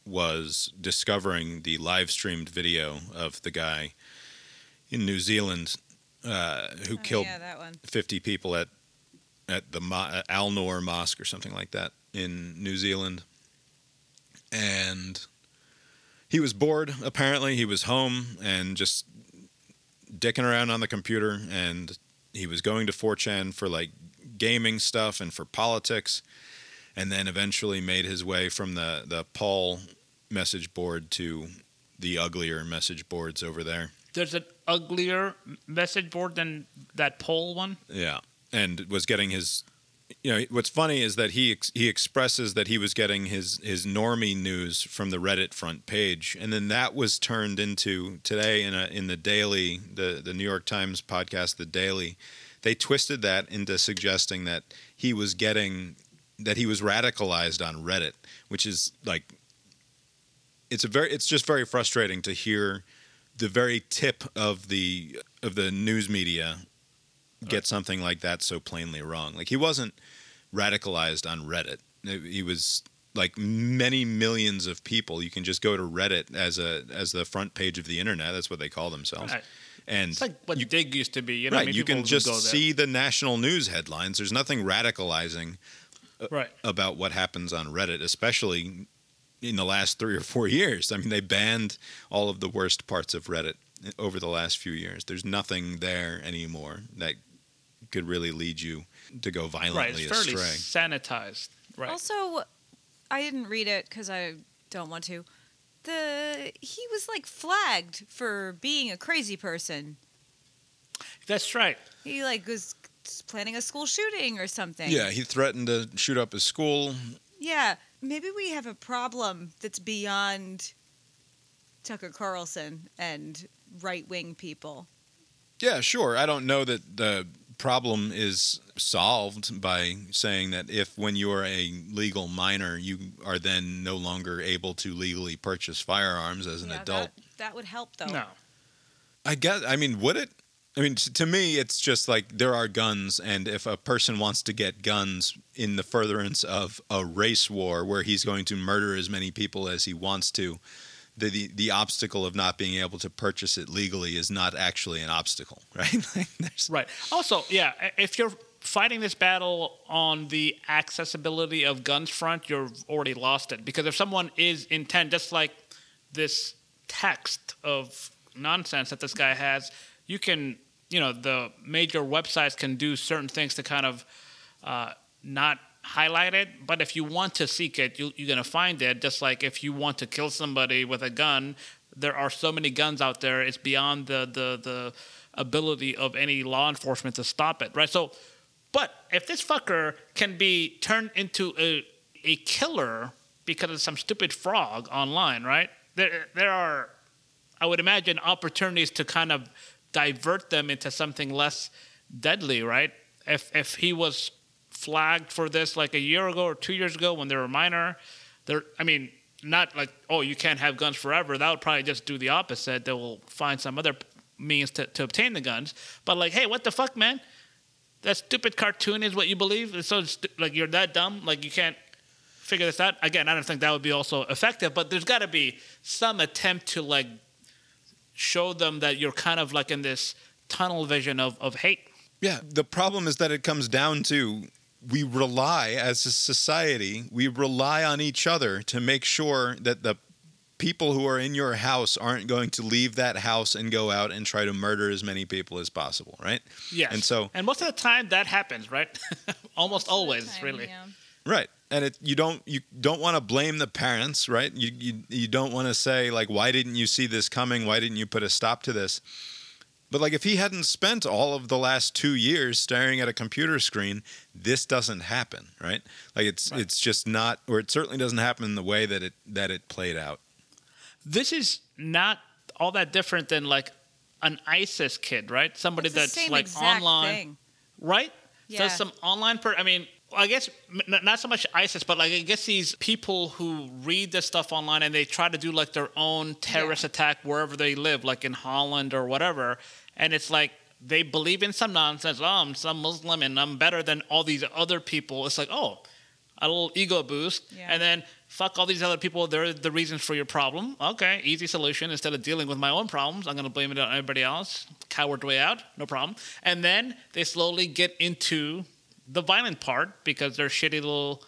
was discovering the live streamed video of the guy in New Zealand uh, who Oh, killed yeah, that one. 50 people at at the Mo- uh, Al Noor Mosque or something like that in New Zealand. And he was bored, apparently. He was home and just dicking around on the computer. And he was going to 4chan for like gaming stuff and for politics. And then eventually made his way from the, the pol message board to the uglier message boards over there. There's an uglier message board than that pol one. Yeah, and was getting his. You know, what's funny is that he ex- he expresses that he was getting his his normie news from the Reddit front page, and then that was turned into today in a in the Daily, the the New York Times podcast, the Daily. They twisted that into suggesting that he was getting that he was radicalized on Reddit, which is like it's a very it's just very frustrating to hear the very tip of the of the news media get something like that so plainly wrong. Like he wasn't radicalized on Reddit. He was like many millions of people. You can just go to Reddit as a as the front page of the internet. That's what they call themselves. Right. And It's like what you, Digg used to be. You know, I right, mean, you can just see the national news headlines. There's nothing radicalizing uh, Right. about what happens on Reddit, especially in the last three or four years. I mean, they banned all of the worst parts of Reddit over the last few years. There's nothing there anymore that could really lead you to go Right. violently It's fairly astray. sanitized. Right. Also, I didn't read it because I don't want to. The he was like flagged for being a crazy person. That's right. He like was planning a school shooting or something. Yeah, he threatened to shoot up his school. Yeah, maybe we have a problem that's beyond Tucker Carlson and right wing people. Yeah, sure. I don't know that the problem is solved by saying that if when you are a legal minor, you are then no longer able to legally purchase firearms as an Yeah, adult. That, that would help though. No. I guess. I mean, would it? I mean, to me, it's just like there are guns, and if a person wants to get guns in the furtherance of a race war where he's going to murder as many people as he wants to, the the, the obstacle of not being able to purchase it legally is not actually an obstacle, right? like Right. Also, yeah, if you're fighting this battle on the accessibility of guns front, you've already lost it. Because if someone is intent, just like this text of nonsense that this guy has, you can, you know, the major websites can do certain things to kind of uh, not highlight it. But if you want to seek it, you, you're going to find it. Just like if you want to kill somebody with a gun, there are so many guns out there. It's beyond the the the ability of any law enforcement to stop it, right? So, but if this fucker can be turned into a a killer because of some stupid frog online, right? There there are, I would imagine, opportunities to kind of divert them into something less deadly, right? If if he was flagged for this like a year ago or two years ago when they were minor, there, I mean, not like oh you can't have guns forever. That would probably just do the opposite. They will find some other means to, to obtain the guns. But like, hey, what the fuck, man? That stupid cartoon is what you believe. It's so stu- like you're that dumb. Like you can't figure this out. Again, I don't think that would be also effective. But there's got to be some attempt to like show them that you're kind of like in this tunnel vision of, of hate. Yeah, the problem is that it comes down to we rely as a society, we rely on each other to make sure that the people who are in your house aren't going to leave that house and go out and try to murder as many people as possible, right? Yes. And so and most of the time that happens, right? Almost always, Time, really. yeah. Right. And it you don't you don't want to blame the parents, right? You you you don't want to say like why didn't you see this coming? Why didn't you put a stop to this? But like if he hadn't spent all of the last 2 years staring at a computer screen, this doesn't happen, right? Like it's Right. it's just not or it certainly doesn't happen in the way that it that it played out. This is not all that different than like an ISIS kid, right? Somebody It's the that's same like exact online, thing. right? Yeah. So some online per. I mean, I guess not so much ISIS, but like I guess these people who read this stuff online and they try to do like their own terrorist Yeah. attack wherever they live, like in Holland or whatever, and it's like they believe in some nonsense. Oh, I'm some Muslim and I'm better than all these other people. It's like oh, a little ego boost, Yeah. and then fuck all these other people. They're the reasons for your problem. Okay, easy solution. Instead of dealing with my own problems, I'm gonna blame it on everybody else. Coward way out, no problem. And then they slowly get into the violent part because they're shitty little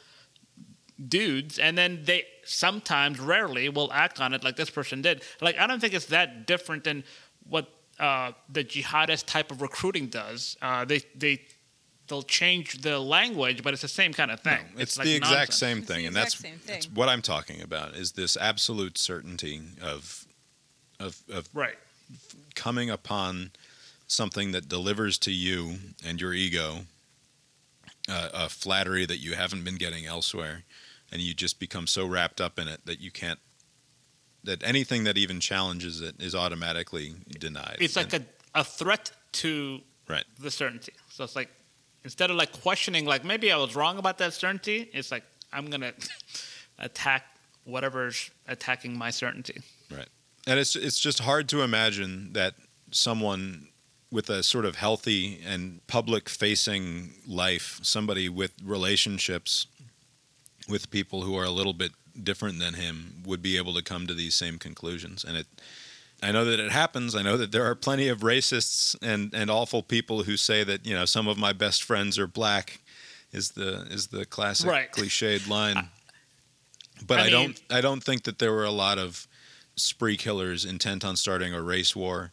dudes, and then they sometimes, rarely, will act on it like this person did. Like I don't think it's that different than what uh, the jihadist type of recruiting does. Uh, they they they'll change the language, but it's the same kind of thing. It's, like the exact nonsense. same It's the thing, and that's, same that's what I'm talking about. Is this absolute certainty of of of Right. coming upon something that delivers to you and your ego uh, a flattery that you haven't been getting elsewhere, and you just become so wrapped up in it that you can't. That anything that even challenges it is automatically denied. It's like And- a, a threat to Right. the certainty. So it's like instead of like questioning, like maybe I was wrong about that certainty, it's like I'm gonna attack whatever's attacking my certainty. Right. And it's it's just hard to imagine that someone with a sort of healthy and public facing life, somebody with relationships with people who are a little bit different than him would be able to come to these same conclusions and it I know that it happens. I know that there are plenty of racists and, and awful people who say that, you know, some of my best friends are black is the is the classic Right. cliched line. But I I, mean- don't I don't think that there were a lot of spree killers intent on starting a race war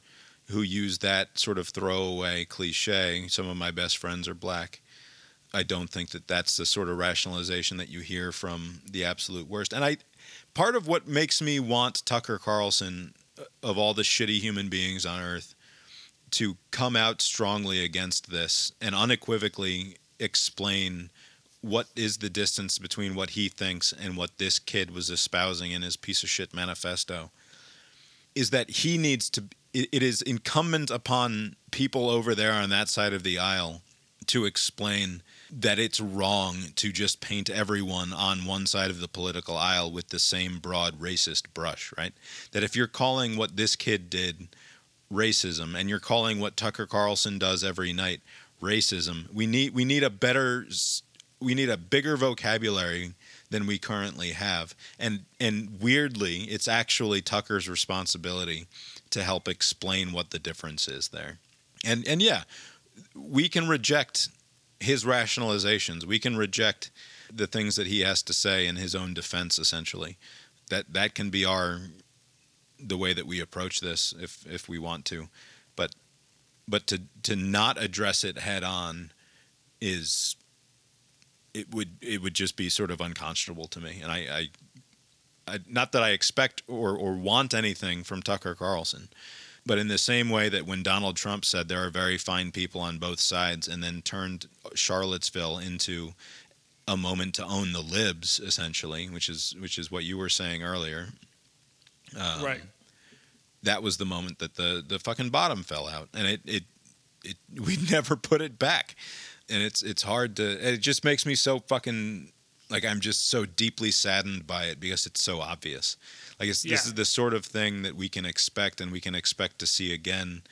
who use that sort of throwaway cliche some of my best friends are black. I don't think that that's the sort of rationalization that you hear from the absolute worst. And i part of what makes me want tucker carlson uh, of all the shitty human beings on earth to come out strongly against this and unequivocally explain what is the distance between what he thinks and what this kid was espousing in his piece of shit manifesto is that he needs to it, it is incumbent upon people over there on that side of the aisle to explain that it's wrong to just paint everyone on one side of the political aisle with the same broad racist brush right? That if you're calling what this kid did racism and you're calling what Tucker Carlson does every night racism we need we need a better we need a bigger vocabulary than we currently have. And and weirdly it's actually Tucker's responsibility to help explain what the difference is there. And and yeah we can reject his rationalizations. We can reject the things that he has to say in his own defense essentially. That that can be our the way that we approach this if if we want to. But but to to not address it head on is it would it would just be sort of unconscionable to me. And I, I, I not that I expect or or want anything from Tucker Carlson but in the same way that when Donald Trump said there are very fine people on both sides and then turned Charlottesville into a moment to own the libs essentially which is which is what you were saying earlier um, right. that was the moment that the the fucking bottom fell out and it it it we never put it back and it's it's hard to it just makes me so fucking like I'm just so deeply saddened by it because it's so obvious. Like it's, this is the sort of thing that we can expect and we can expect to see again.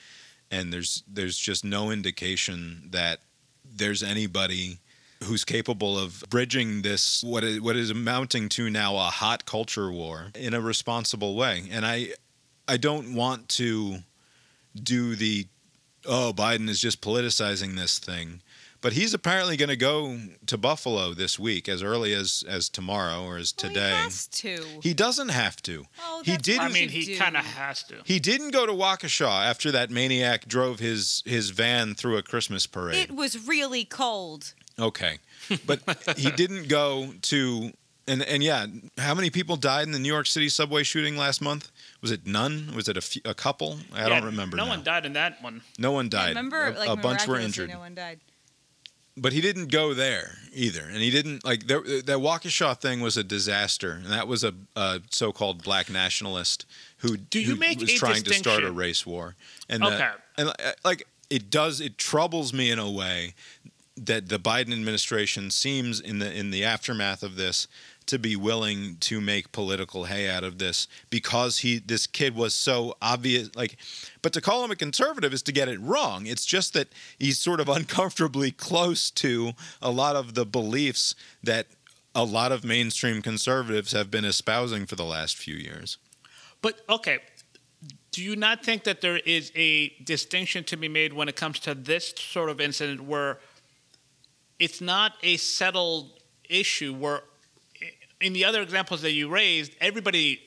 And there's there's just no indication that there's anybody who's capable of bridging this what is, what is amounting to now a hot culture war in a responsible way. And i i don't want to do the oh biden is just politicizing this thing but he's apparently going to go to buffalo this week as early as as tomorrow or as oh, Well, today he has to. he doesn't have to Oh, he that's didn't I mean, he kind of has to. he didn't go to Waukesha after that maniac drove his his van through a Christmas parade. It was really cold. Okay, but he didn't go to and and yeah, how many people died in the New York City subway shooting last month? Was it none? Was it a, few, a couple? I Yeah, don't remember. No now. one died in that one. No one died. Remember, a, like a bunch were injured. No one died. But he didn't go there either, and he didn't like there, that Waukesha thing was a disaster, and that was a, a so-called black nationalist who, Do you who make was trying to start a race war, and Okay. that, and uh, like it does, it troubles me in a way that the Biden administration seems in the in the aftermath of this to be willing to make political hay out of this because he this kid was so obvious like but to call him a conservative is to get it wrong. It's just that he's sort of uncomfortably close to a lot of the beliefs that a lot of mainstream conservatives have been espousing for the last few years. But okay, do you not think that there is a distinction to be made when it comes to this sort of incident where it's not a settled issue where in the other examples that you raised, everybody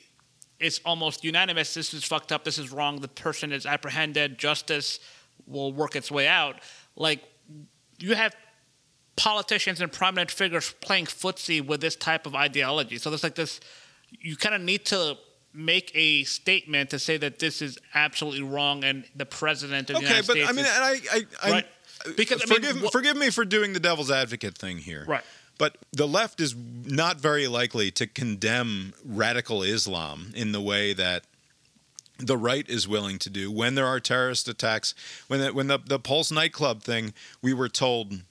is almost unanimous this is fucked up, this is wrong, the person is apprehended, justice will work its way out. Like you have politicians and prominent figures playing footsie with this type of ideology. So there's like this. You kind of need to make a statement to say that this is absolutely wrong, and the president of the United States. Okay, but I mean, is- and I, I, I Right. Uh, because, I mean, forgive, forgive me for doing the devil's advocate thing here. Right. But the left is not very likely to condemn radical Islam in the way that the right is willing to do when there are terrorist attacks. When the, when the, the Pulse nightclub thing, we were told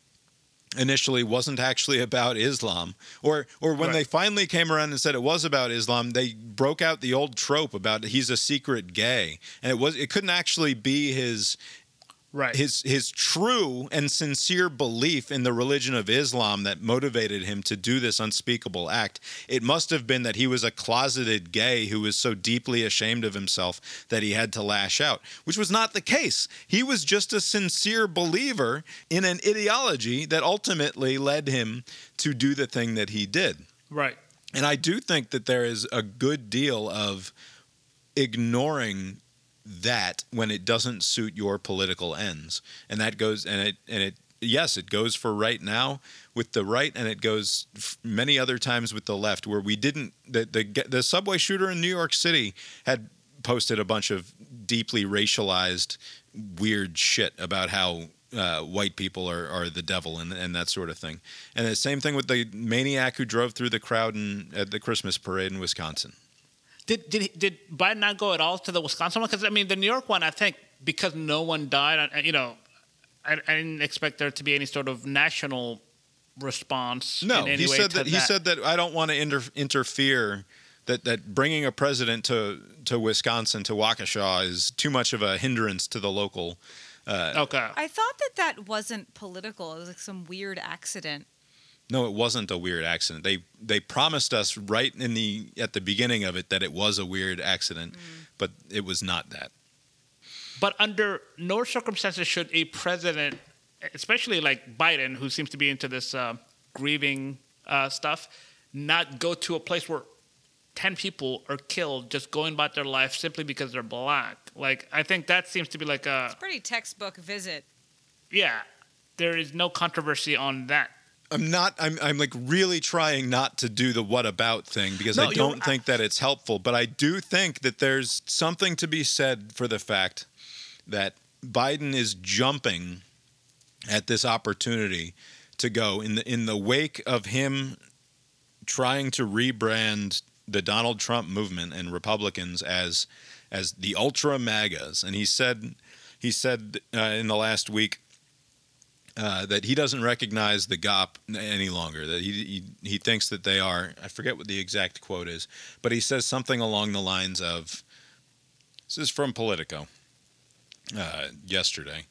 initially wasn't actually about Islam, or or when Right. they finally came around and said it was about Islam, they broke out the old trope about he's a secret gay, and it was it couldn't actually be his right. his his true and sincere belief in the religion of Islam that motivated him to do this unspeakable act. It must have been that he was a closeted gay who was so deeply ashamed of himself that he had to lash out, which was not the case. He was just a sincere believer in an ideology that ultimately led him to do the thing that he did. right. And I do think that there is a good deal of ignoring that when it doesn't suit your political ends. And that goes and it and it yes, it goes for right now with the right and it goes many other times with the left where we didn't the the the subway shooter in New York City had posted a bunch of deeply racialized weird shit about how uh, white people are, are the devil and, and that sort of thing. And the same thing with the maniac who drove through the crowd in, at the Christmas parade in Wisconsin. Did did did Biden not go at all to the Wisconsin one? Because I mean, the New York one, I think because no one died, you know, I, I didn't expect there to be any sort of national response. No, in any he way said to that, he said that I don't want to inter- interfere. That that bringing a president to to Wisconsin to Waukesha is too much of a hindrance to the local. Uh, Okay. I thought that that wasn't political. It was like some weird accident. No, it wasn't a weird accident. They they promised us right in the at the beginning of it that it was a weird accident, but it was not that. But under no circumstances should a president, especially like Biden, who seems to be into this uh, grieving uh, stuff, not go to a place where 10 people are killed just going about their life simply because they're black. Like, I think that seems to be like a, Pretty textbook visit. yeah, there is no controversy on that. I'm not. I'm. I'm like really trying not to do the what about thing because No, I don't think that it's helpful. But I do think that there's something to be said for the fact that Biden is jumping at this opportunity to go in the in the wake of him trying to rebrand the Donald Trump movement and Republicans as as the ultra magas. And he said he said uh, in the last week uh, that he doesn't recognize the GOP any longer. That he, he he thinks that they are. I forget what the exact quote is, but he says something along the lines of. This is from Politico. Uh, yesterday.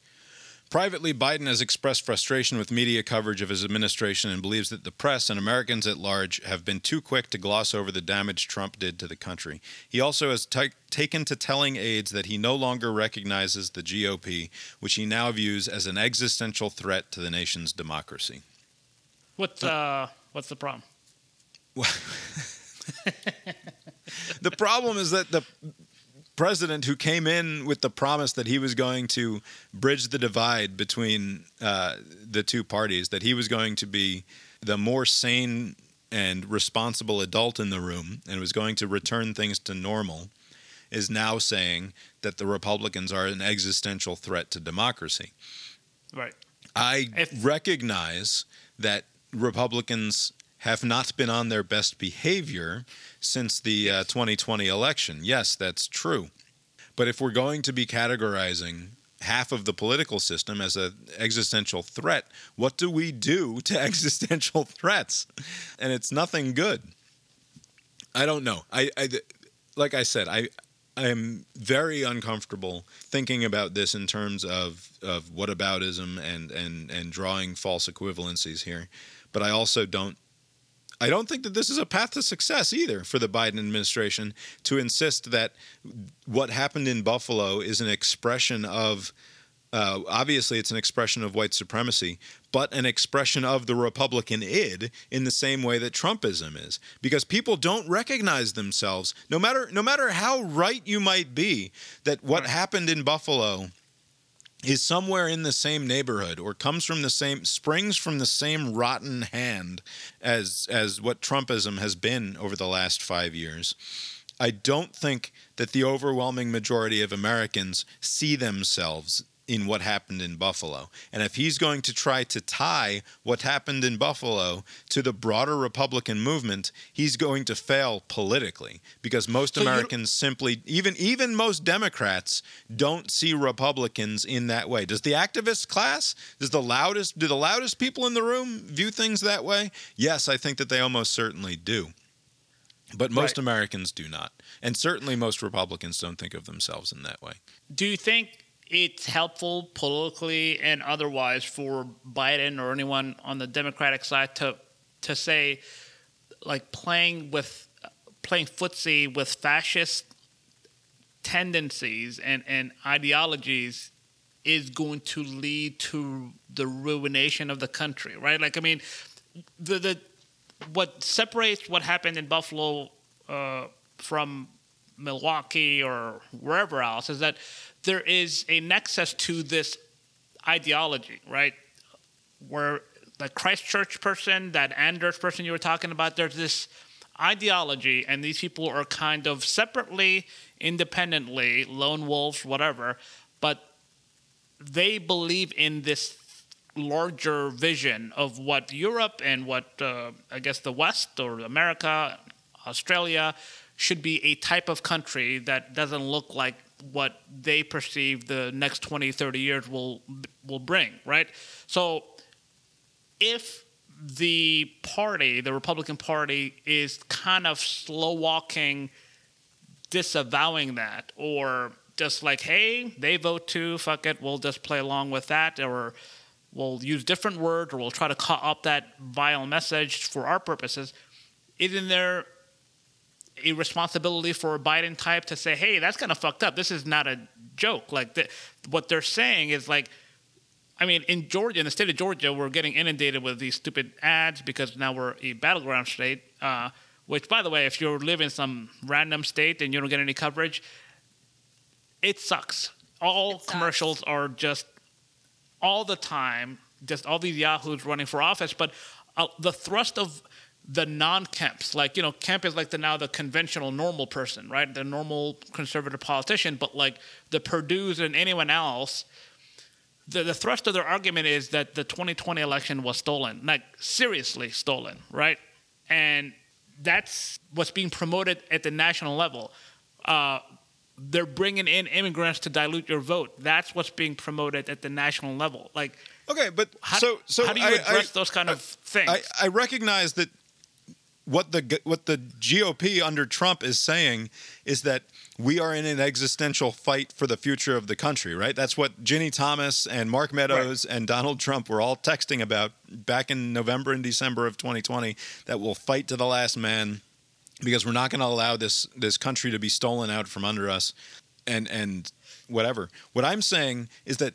Privately, Biden has expressed frustration with media coverage of his administration and believes that the press and Americans at large have been too quick to gloss over the damage Trump did to the country. He also has ta taken to telling aides that he no longer recognizes the GOP, which he now views as an existential threat to the nation's democracy. What's, uh, what's the problem? the problem is that the president who came in with the promise that he was going to bridge the divide between uh, the two parties, that he was going to be the more sane and responsible adult in the room and was going to return things to normal, is now saying that the Republicans are an existential threat to democracy. Right. I If- recognize that Republicans have not been on their best behavior since the uh, 2020 election. Yes, that's true. But if we're going to be categorizing half of the political system as an existential threat, what do we do to existential threats? And it's nothing good. I don't know. I, I like I said, I I'm very uncomfortable thinking about this in terms of, of whataboutism and, and, and drawing false equivalencies here. But I also don't I don't think that this is a path to success either for the Biden administration to insist that what happened in Buffalo is an expression of uh, obviously it's an expression of white supremacy, but an expression of the Republican id in the same way that Trumpism is, because people don't recognize themselves, no matter no matter how right you might be, that what happened in Buffalo is somewhere in the same neighborhood or comes from the same springs from the same rotten hand as as what Trumpism has been over the last 5 years. I don't think that the overwhelming majority of Americans see themselves in what happened in Buffalo. And if he's going to try to tie what happened in Buffalo to the broader Republican movement, he's going to fail politically because most So Americans simply even even most Democrats don't see Republicans in that way. Does the activist class, does the loudest do the loudest people in the room view things that way? Yes, I think that they almost certainly do. But most Right. Americans do not. And certainly most Republicans don't think of themselves in that way. Do you think it's helpful politically and otherwise for Biden or anyone on the Democratic side to to say like playing with playing footsie with fascist tendencies and, and ideologies is going to lead to the ruination of the country, right? Like I mean the the what separates what happened in Buffalo uh, from Milwaukee or wherever else is that there is a nexus to this ideology, right? Where the Christchurch person, that Anders person you were talking about, there's this ideology, and these people are kind of separately, independently, lone wolves, whatever, but they believe in this larger vision of what Europe and what uh, I guess the West or America, Australia should be a type of country that doesn't look like what they perceive the next 20 30 years will will bring right? So if the party the republican party is kind of slow walking disavowing that or just like hey they vote too fuck it we'll just play along with that or we'll use different words or we'll try to cut up that vile message for our purposes isn't there a responsibility for a Biden type to say, "Hey, that's kind of fucked up. This is not a joke." Like the, what they're saying is like, I mean, in Georgia, in the state of Georgia, we're getting inundated with these stupid ads because now we're a battleground state. Uh, which, by the way, if you live in some random state and you don't get any coverage, it sucks. All It sucks. commercials are just all the time, just all these yahoos running for office. But uh, the thrust of the non-Kemps, like you know, Kemp is like the now the conventional normal person, right? The normal conservative politician, but like the Perdue's and anyone else. The, the thrust of their argument is that the 2020 election was stolen, like seriously stolen, right? And that's what's being promoted at the national level. Uh, they're bringing in immigrants to dilute your vote. That's what's being promoted at the national level. Like, Okay, but how, so so how do you address I- those kind of things? I, I recognize that what the what the GOP under Trump is saying is that we are in an existential fight for the future of the country, right? That's what Ginni Thomas and Mark Meadows and Donald Trump were all texting about back in November and December of 2020 that we'll fight to the last man because we're not going to allow this this country to be stolen out from under us and and whatever. What I'm saying is that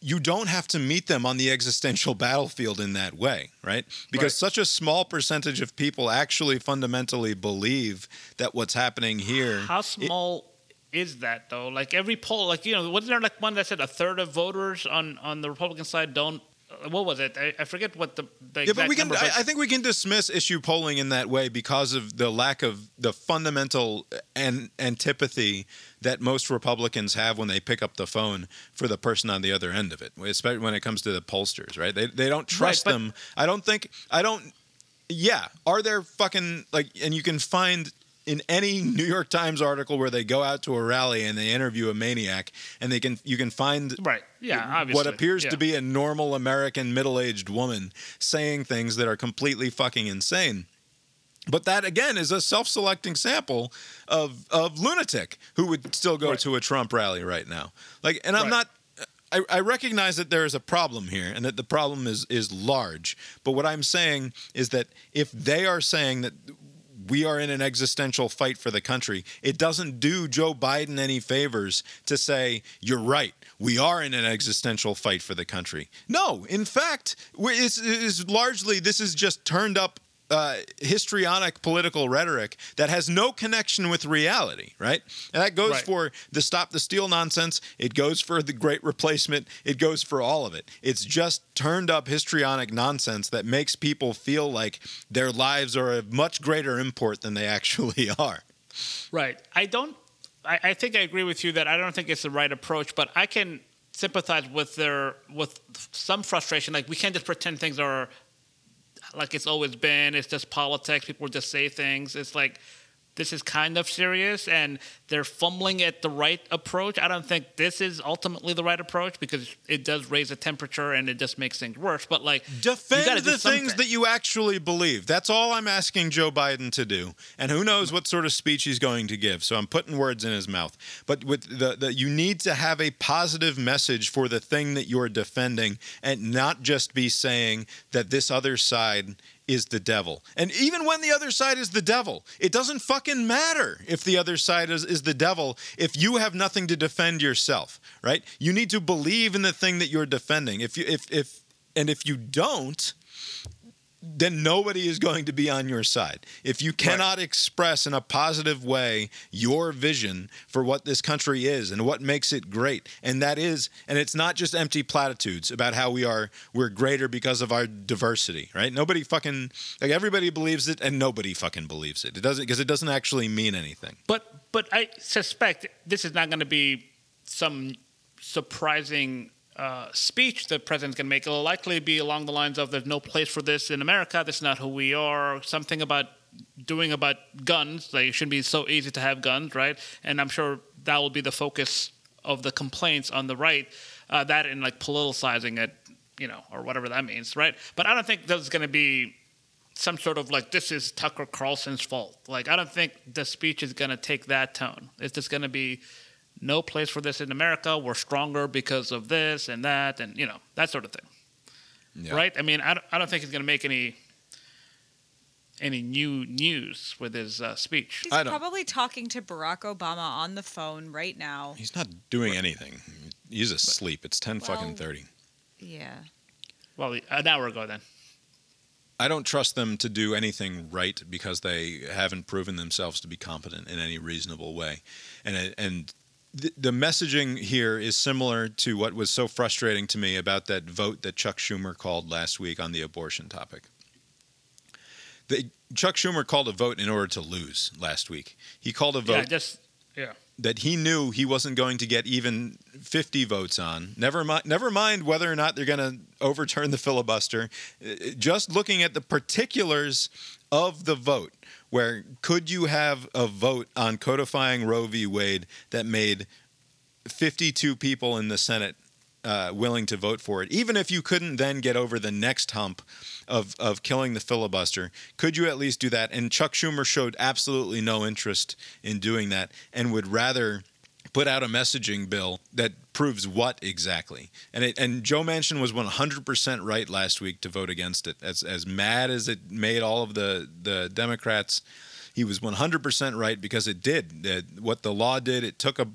you don't have to meet them on the existential battlefield in that way, right? Because Right. such a small percentage of people actually fundamentally believe that what's happening here. How small is that though? Like every poll, like you know, wasn't there like one that said a third of voters on on the Republican side don't? Uh, What was it? I, I forget what the, the yeah, but we can. number. I, I think we can dismiss issue polling in that way because of the lack of the fundamental an, antipathy that most Republicans have when they pick up the phone for the person on the other end of it, especially when it comes to the pollsters. Right? They they don't trust but- them. I don't think. I don't. Yeah, are there fucking like? And you can find in any New York Times article where they go out to a rally and they interview a maniac, and they can you can find right. Yeah, obviously. what appears Yeah. to be a normal American middle-aged woman saying things that are completely fucking insane. But that again is a self-selecting sample of of lunatic who would still go Right. to a Trump rally right now. Like, and I'm Right. not. I, I recognize that there is a problem here, and that the problem is is large. But what I'm saying is that if they are saying that we are in an existential fight for the country. It doesn't do Joe Biden any favors to say, you're right, we are in an existential fight for the country. No, in fact, it's, it's largely, this is just turned up uh, histrionic political rhetoric that has no connection with reality, right? And that goes Right. for the stop the steal nonsense. It goes for the great replacement. It goes for all of it. It's just turned up histrionic nonsense that makes people feel like their lives are of much greater import than they actually are. Right. I don't. I, I think I agree with you that I don't think it's the right approach, but I can sympathize with their with some frustration. Like we can't just pretend things are like it's always been. It's just politics. People just say things. It's like this is kind of serious, and they're fumbling at the right approach. I don't think this is ultimately the right approach because it does raise the temperature and it just makes things worse. But like Defend the things that you actually believe. That's all I'm asking Joe Biden to do. And who knows what sort of speech he's going to give. So I'm putting words in his mouth. But with the, the you need to have a positive message for the thing that you're defending and not just be saying that this other side is the devil. And even when the other side is the devil, it doesn't fucking matter if the other side is, is the devil if you have nothing to defend yourself, right? You need to believe in the thing that you're defending. If you if if and if you don't, then nobody is going to be on your side. If you cannot express in a positive way your vision for what this country is and what makes it great, and that is, and it's not just empty platitudes about how we are we're greater because of our diversity, right? Nobody fucking like everybody believes it, and nobody fucking believes it. It doesn't because it doesn't actually mean anything. But but I suspect this is not going to be some surprising uh, speech the president's going to make. It'll likely be along the lines of "There's no place for this in America. This is not who we are." Something about doing about guns. Like it shouldn't be so easy to have guns, right? And I'm sure that will be the focus of the complaints on the right. Uh, that and like politicizing it, you know, or whatever that means, right? But I don't think there's going to be some sort of like this is Tucker Carlson's fault. Like I don't think the speech is going to take that tone. It's just going to be no place for this in America. We're stronger because of this and that, and you know that sort of thing, Yeah. right? I mean, I don't, I don't think he's going to make any any new news with his uh, speech. He's I don't- probably talking to Barack Obama on the phone right now. He's not doing anything. He's asleep. It's ten fucking thirty. Yeah. Well, an hour ago then. I don't trust them to do anything right because they haven't proven themselves to be competent in any reasonable way. And and the, the messaging here is similar to what was so frustrating to me about that vote that Chuck Schumer called last week on the abortion topic. The, Chuck Schumer called a vote in order to lose last week. He called a vote Yeah, just yeah. that he knew he wasn't going to get even 50 votes on. Never mind, never mind whether or not they're going to overturn the filibuster. Uh, Just looking at the particulars of the vote, where could you have a vote on codifying Roe v. Wade that made 52 people in the Senate uh, willing to vote for it, even if you couldn't then get over the next hump of of killing the filibuster, could you at least do that? And Chuck Schumer showed absolutely no interest in doing that, and would rather put out a messaging bill that proves what exactly. And it, and Joe Manchin was 100% right last week to vote against it. As as mad as it made all of the the Democrats, he was 100% right because it did that what the law did. It took a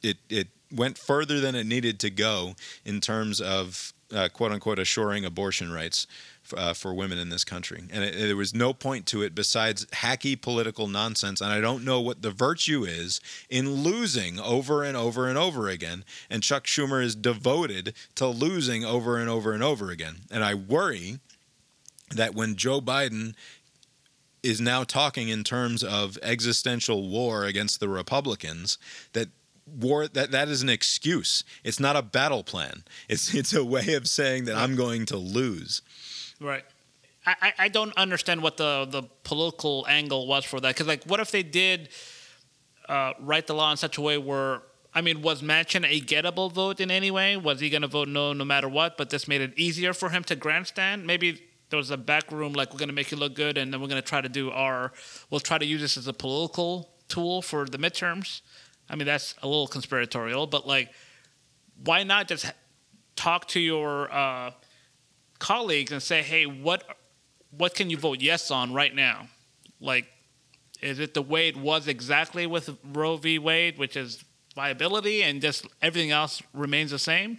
it it went further than it needed to go in terms of uh, quote unquote assuring abortion rights f- uh, for women in this country, and it, there was no point to it besides hacky political nonsense. And I don't know what the virtue is in losing over and over and over again. And Chuck Schumer is devoted to losing over and over and over again. And I worry that when Joe Biden is now talking in terms of existential war against the Republicans, that war that that is an excuse. It's not a battle plan. It's it's a way of saying that I'm going to lose. Right. I, I- don't understand what the, the political angle was for that. Because, like, what if they did uh, write the law in such a way where, I mean, was Manchin a gettable vote in any way? Was he going to vote no no matter what, but this made it easier for him to grandstand? Maybe there was a back room, like, we're going to make you look good, and then we're going to try to do our, we'll try to use this as a political tool for the midterms. I mean, that's a little conspiratorial, but, like, why not just talk to your uh, colleagues and say, hey, what what can you vote yes on right now? Like, is it the way it was exactly with Roe v. Wade, which is viability, and just everything else remains the same?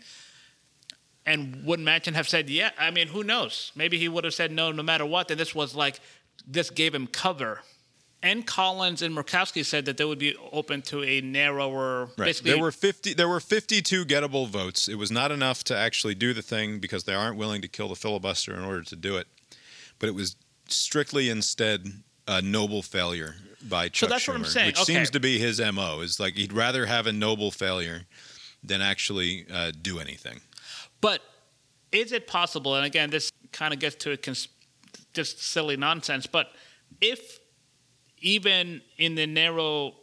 And would Manchin have said yeah? I mean, who knows? Maybe he would have said no, no matter what. And this was like this gave him cover. And Collins and Murkowski said that they would be open to a narrower. Right. Basically, There were fifty. There were fifty-two gettable votes. It was not enough to actually do the thing because they aren't willing to kill the filibuster in order to do it. But it was strictly instead a noble failure by Chuck that's Schumer, what I'm saying. which Okay. seems to be his mo. Is like he'd rather have a noble failure than actually uh, do anything. But is it possible? And again, this kind of gets to a cons- just silly nonsense. But if even in the narrow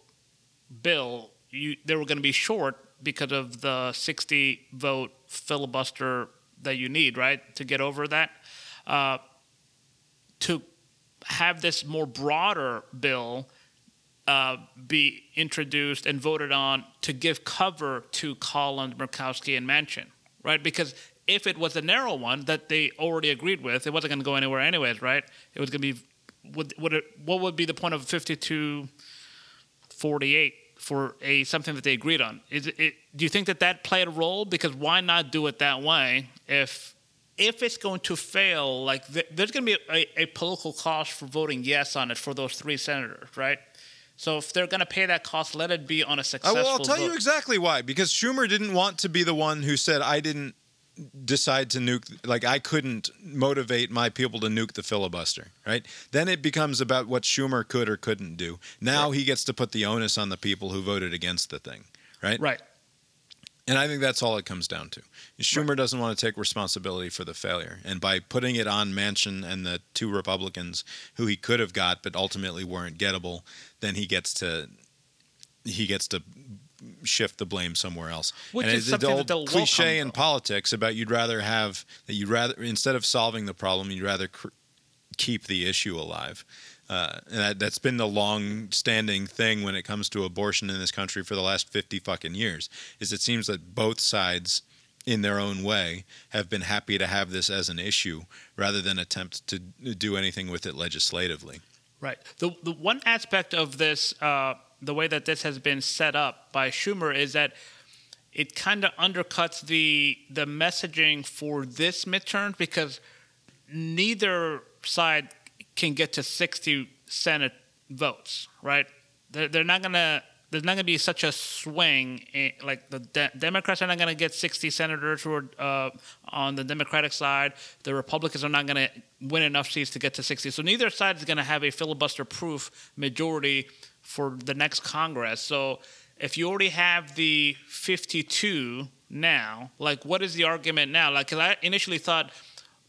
bill, you they were going to be short because of the 60 vote filibuster that you need, right, to get over that. Uh, to have this more broader bill uh, be introduced and voted on to give cover to Collins, Murkowski, and Manchin, right? Because if it was a narrow one that they already agreed with, it wasn't going to go anywhere anyways, right? It was going to be would, would it, what would be the point of 52 48 for a something that they agreed on? Is it, it, do you think that that played a role? Because why not do it that way if if it's going to fail? Like th- there's going to be a, a political cost for voting yes on it for those three senators, right? So if they're going to pay that cost, let it be on a successful. well, I'll tell you exactly why. Because Schumer didn't want to be the one who said, I didn't decide to nuke, like, I couldn't motivate my people to nuke the filibuster, right? Then it becomes about what Schumer could or couldn't do. Now he gets to put the onus on the people who voted against the thing, right? right. And I think that's all it comes down to. Schumer doesn't want to take responsibility for the failure. And by putting it on Manchin and the two Republicans who he could have got but ultimately weren't gettable, then he gets to he gets to shift the blame somewhere else. Which and is something the old cliche in politics about you'd rather have that you'd rather instead of solving the problem, you'd rather cr- keep the issue alive. Uh, and that, that's been the long-standing thing when it comes to abortion in this country for the last fifty fucking years. Is it seems that both sides, in their own way, have been happy to have this as an issue rather than attempt to do anything with it legislatively. Right. The the one aspect of this, uh, the way that this has been set up by Schumer, is that it kind of undercuts the the messaging for this midterm because neither side can get to 60 Senate votes. Right. They're, they're not gonna. There's not to be such a swing. In, like the de- Democrats are not to get 60 senators who are uh, on the Democratic side. The Republicans are not to win enough seats to get to 60. So neither side is to have a filibuster-proof majority for the next Congress. So if you already have the 52 now, like what is the argument now? Like, I initially thought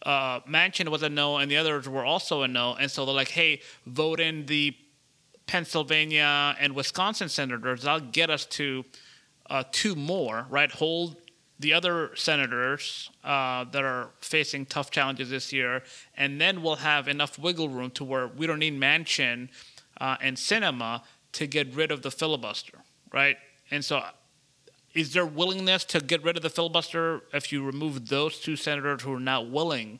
uh, Manchin was a no, and the others were also a no, and so they're like, hey, vote in the Pennsylvania and Wisconsin senators, that'll get us to uh, two more, right? Hold the other senators uh, that are facing tough challenges this year, and then we'll have enough wiggle room to where we don't need Manchin uh, and Sinema to get rid of the filibuster, right? And so, is there willingness to get rid of the filibuster if you remove those two senators who are not willing?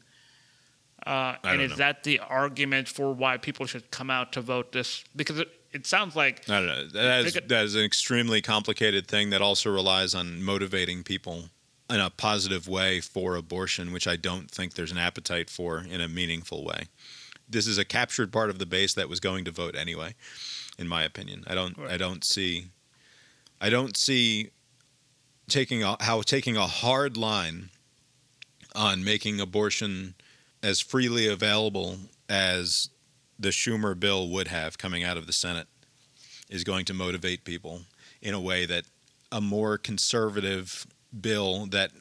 Uh, and is know. that the argument for why people should come out to vote this? Because it, it sounds like I don't know. That is, could- that is an extremely complicated thing that also relies on motivating people in a positive way for abortion, which I don't think there's an appetite for in a meaningful way. This is a captured part of the base that was going to vote anyway, in my opinion. I don't. I don't see. I don't see taking a, how taking a hard line on making abortion as freely available as the Schumer bill would have coming out of the Senate is going to motivate people in a way that a more conservative bill that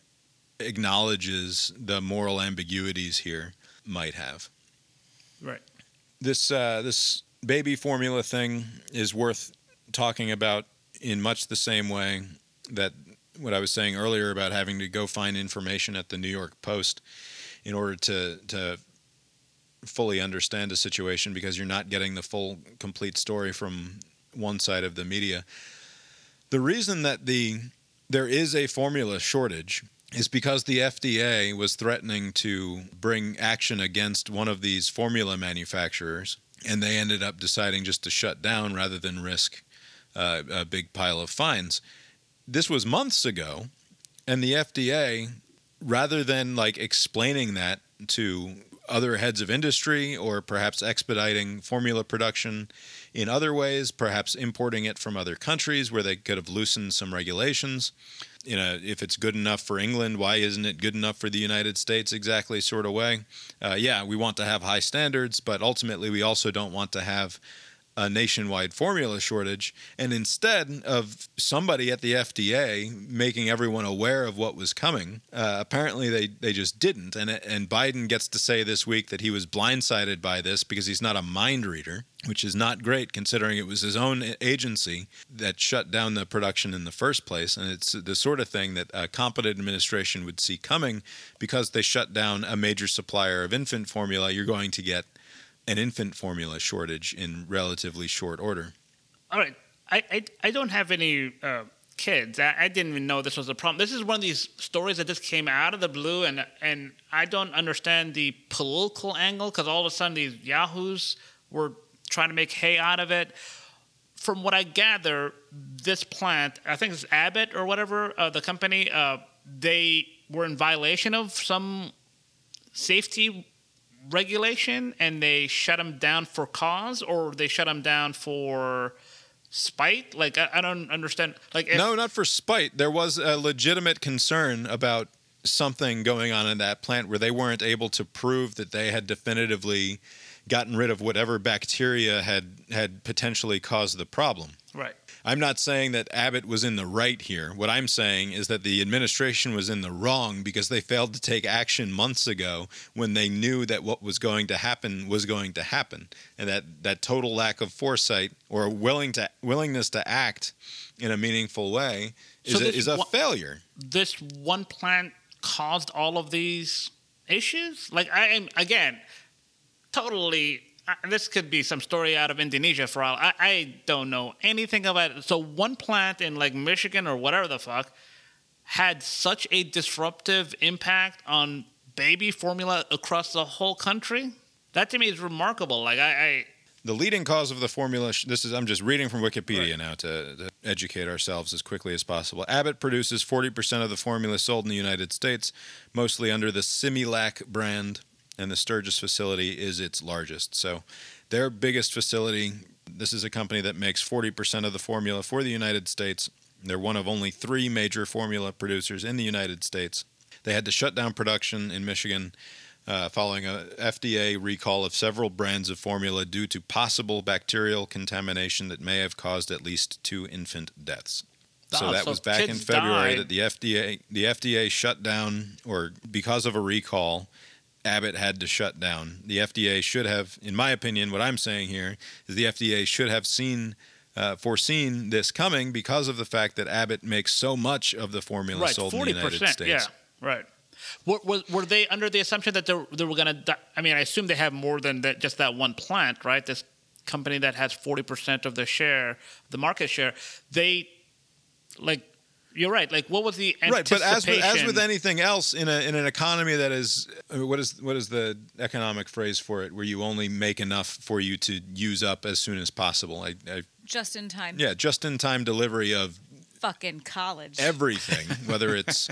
acknowledges the moral ambiguities here might have. right. This uh, this baby formula thing is worth talking about in much the same way that what I was saying earlier about having to go find information at the New York Post in order to to fully understand a situation because you're not getting the full complete story from one side of the media. The reason that the there is a formula shortage is because the FDA was threatening to bring action against one of these formula manufacturers and they ended up deciding just to shut down rather than risk uh, a big pile of fines. This was months ago and the FDA rather than like explaining that to other heads of industry or perhaps expediting formula production in other ways, perhaps importing it from other countries where they could have loosened some regulations. You know, if it's good enough for England, why isn't it good enough for the United States? Exactly, sort of way. Uh, yeah, we want to have high standards, but ultimately we also don't want to have a nationwide formula shortage. And instead of somebody at the FDA making everyone aware of what was coming, uh, apparently they, they just didn't. And, and Biden gets to say this week that he was blindsided by this because he's not a mind reader, which is not great considering it was his own agency that shut down the production in the first place. And it's the sort of thing that a competent administration would see coming because they shut down a major supplier of infant formula. You're going to get an infant formula shortage in relatively short order. All right. I, I, I don't have any uh, kids. I, I, didn't even know this was a problem. This is one of these stories that just came out of the blue, and, and I don't understand the political angle because all of a sudden these yahoos were trying to make hay out of it. From what I gather, this plant, I think it's Abbott or whatever, uh, the company, uh, they were in violation of some safety regulation and they shut them down for cause or they shut them down for spite? Like i, I don't understand. Like if- no not for spite. There was a legitimate concern about something going on in that plant where they weren't able to prove that they had definitively gotten rid of whatever bacteria had had potentially caused the problem. Right I'm not saying that Abbott was in the right here. What I'm saying is that the administration was in the wrong because they failed to take action months ago when they knew that what was going to happen was going to happen, and that that total lack of foresight or willing to willingness to act in a meaningful way is so a, is a one, failure. This one plant caused all of these issues. Like I am again totally this could be some story out of Indonesia for all I, I don't know anything about it. So one plant in like Michigan or whatever the fuck had such a disruptive impact on baby formula across the whole country. That to me is remarkable. Like I, I the leading cause of the formula this is i'm just reading from wikipedia right. now to, to, educate ourselves as quickly as possible abbott produces 40% of the formula sold in the united states mostly under the similac brand and the Sturgis facility is its largest. So, their biggest facility, this is a company that makes 40% of the formula for the United States. They're one of only three major formula producers in the United States. They had to shut down production in Michigan uh, following a FDA recall of several brands of formula due to possible bacterial contamination that may have caused at least two infant deaths. So oh, that so was back in February died. that the FDA the FDA shut down or because of a recall Abbott had to shut down. The FDA should have, in my opinion, what I'm saying here is the FDA should have seen, uh, foreseen this coming because of the fact that Abbott makes so much of the formula right, sold in the United States. Yeah, right. Were, were, were, they under the assumption that they, they were going to? I mean, I assume they have more than that, just that one plant, right? This company that has 40% of the share, the market share. They like you're right. Like, what was the right? But as with, as with anything else in a in an economy that is what is what is the economic phrase for it, where you only make enough for you to use up as soon as possible. I, I just in time. Yeah, just in time delivery of fucking college. Everything, whether it's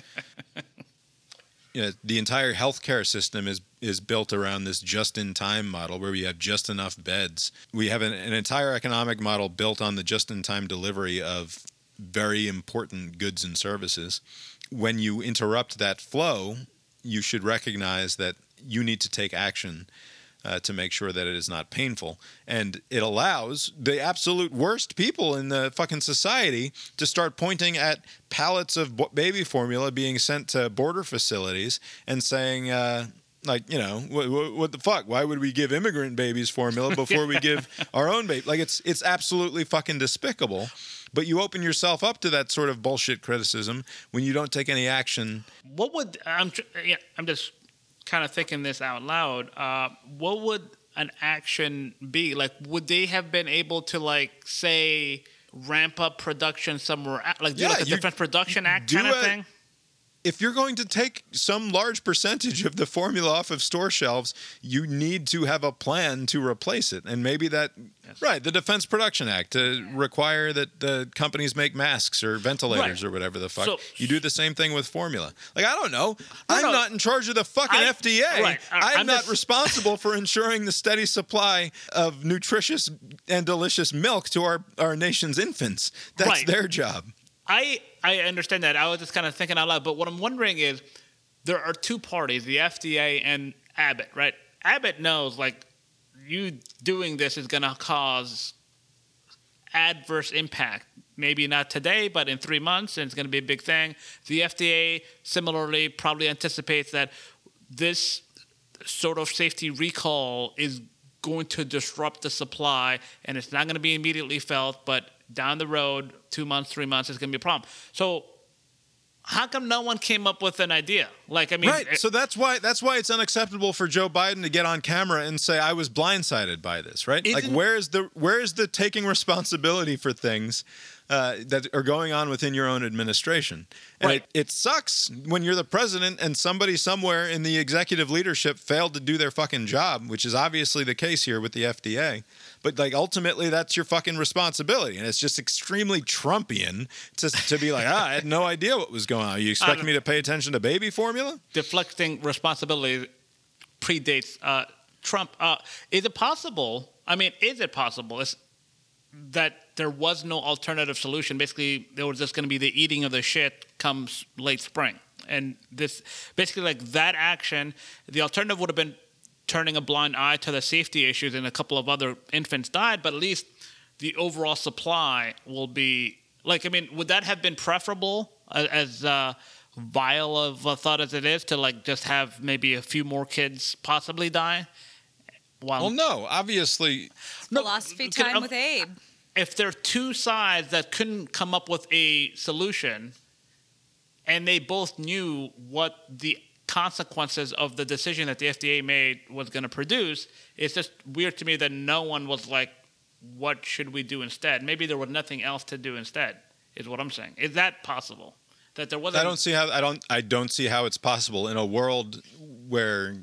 you know, the entire healthcare system is is built around this just in time model where we have just enough beds. We have an, an entire economic model built on the just in time delivery of very important goods and services. When you interrupt that flow, you should recognize that you need to take action uh, to make sure that it is not painful. And it allows the absolute worst people in the fucking society to start pointing at pallets of baby formula being sent to border facilities and saying, uh, like you know what, what, what, the fuck why would we give immigrant babies formula before we give our own baby like it's it's absolutely fucking despicable but you open yourself up to that sort of bullshit criticism when you don't take any action. What would I'm? Yeah, I'm just kind of thinking this out loud. Uh, what would an action be? Like, would they have been able to like say ramp up production somewhere, like do yeah, like a Defense Production Act kind of thing? If you're going to take some large percentage of the formula off of store shelves, you need to have a plan to replace it. And maybe that, Yes. right, the Defense Production Act uh, to require that the companies make masks or ventilators Right. or whatever the fuck. So- you do the same thing with formula. Like, I don't know. I'm no. not in charge of the fucking I- FDA. right. I- I'm, I'm not just- responsible for ensuring the steady supply of nutritious and delicious milk to our, our nation's infants. That's Right. their job. I I understand that. I was just kind of thinking out loud. But what I'm wondering is, there are two parties: the FDA and Abbott. Right? Abbott knows like you doing this is going to cause adverse impact. Maybe not today, but in three months, and it's going to be a big thing. The FDA similarly probably anticipates that this sort of safety recall is going to disrupt the supply, and it's not going to be immediately felt, but down the road, two months, three months, it's going to be a problem. So, how come no one came up with an idea? Like, I mean, right. So that's why that's why it's unacceptable for Joe Biden to get on camera and say I was blindsided by this. Right. like where is the where is the taking responsibility for things uh, that are going on within your own administration? And Right. it, it sucks when you're the president and somebody somewhere in the executive leadership failed to do their fucking job, which is obviously the case here with the FDA. But like ultimately, that's your fucking responsibility, and it's just extremely Trumpian to to be like, ah, I had no idea what was going on. You expect me to pay attention to baby formula? deflecting responsibility predates uh, Trump. Uh, is it possible? I mean, is it possible is that there was no alternative solution? Basically, there was just going to be the eating of the shit comes late spring, and this basically like that action. The alternative would have been turning a blind eye to the safety issues, and a couple of other infants died. But at least the overall supply will be like. I mean, would that have been preferable as uh, vile of a thought as it is to like just have maybe a few more kids possibly die? While Well, no, obviously, No, Philosophy time um, with Abe. if there are two sides that couldn't come up with a solution and they both knew what the consequences of the decision that the FDA made was going to produce, it's just weird to me that no one was like, what should we do instead? Maybe there was nothing else to do instead, is what I'm saying. Is that possible? That there wasn't. I don't see how I don't I don't see how it's possible in a world where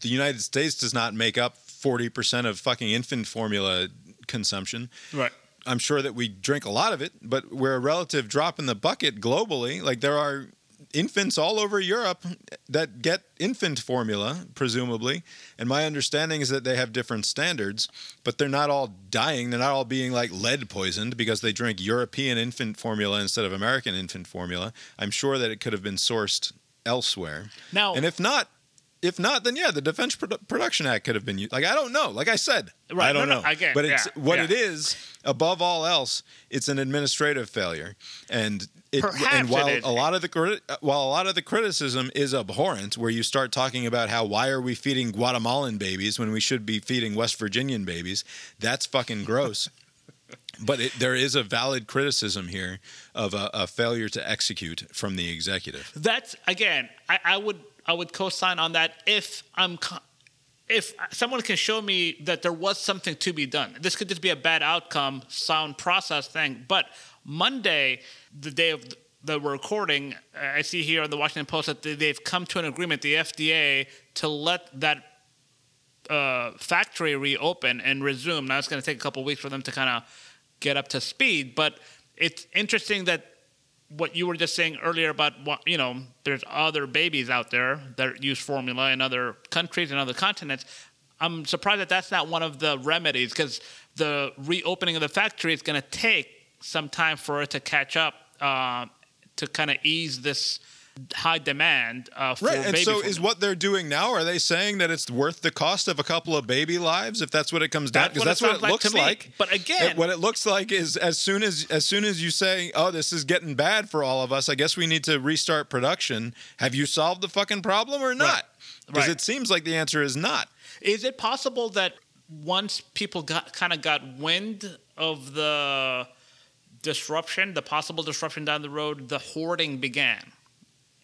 the United States does not make up forty percent of fucking infant formula consumption. Right. I'm sure that we drink a lot of it, but we're a relative drop in the bucket globally. Like there are infants all over Europe that get infant formula, presumably. And my understanding is that they have different standards, but they're not all dying. They're not all being like lead poisoned because they drink European infant formula instead of American infant formula. I'm sure that it could have been sourced elsewhere. Now, And if not, if not, then yeah, the Defense Produ- Production Act could have been used. Like I don't know. Like I said, Right, I don't no, no, know. I get- but it's yeah, what yeah. it is. Above all else, it's an administrative failure, and it, Perhaps and while a lot of the criti- while a lot of the criticism is abhorrent, where you start talking about how why are we feeding Guatemalan babies when we should be feeding West Virginian babies, that's fucking gross. But it, there is a valid criticism here of a, a failure to execute from the executive. That's again, I, I would I would co-sign on that if I'm if someone can show me that there was something to be done. This could just be a bad outcome, sound process thing. But Monday, the day of the recording, I see here on the Washington Post that they- they've come to an agreement, the FDA, to let that uh, factory reopen and resume. Now it's going to take a couple weeks for them to kind of get up to speed, but it's interesting that what you were just saying earlier about what you know, there's other babies out there that use formula in other countries and other continents. I'm surprised that that's not one of the remedies because the reopening of the factory is going to take some time for it to catch up uh, to kind of ease this high demand uh, for Right, and baby so formula. is what they're doing now. Are they saying that it's worth the cost of a couple of baby lives? If that's what it comes down, That's because what that's what it looks me. like. But again- It- what it looks like is as soon as as soon as you say, "Oh, this is getting bad for all of us," I guess we need to restart production. Have you solved the fucking problem or not? Because Right. it seems like the answer is not. Is it possible that once people got kind of got wind of the disruption, the possible disruption down the road, the hoarding began,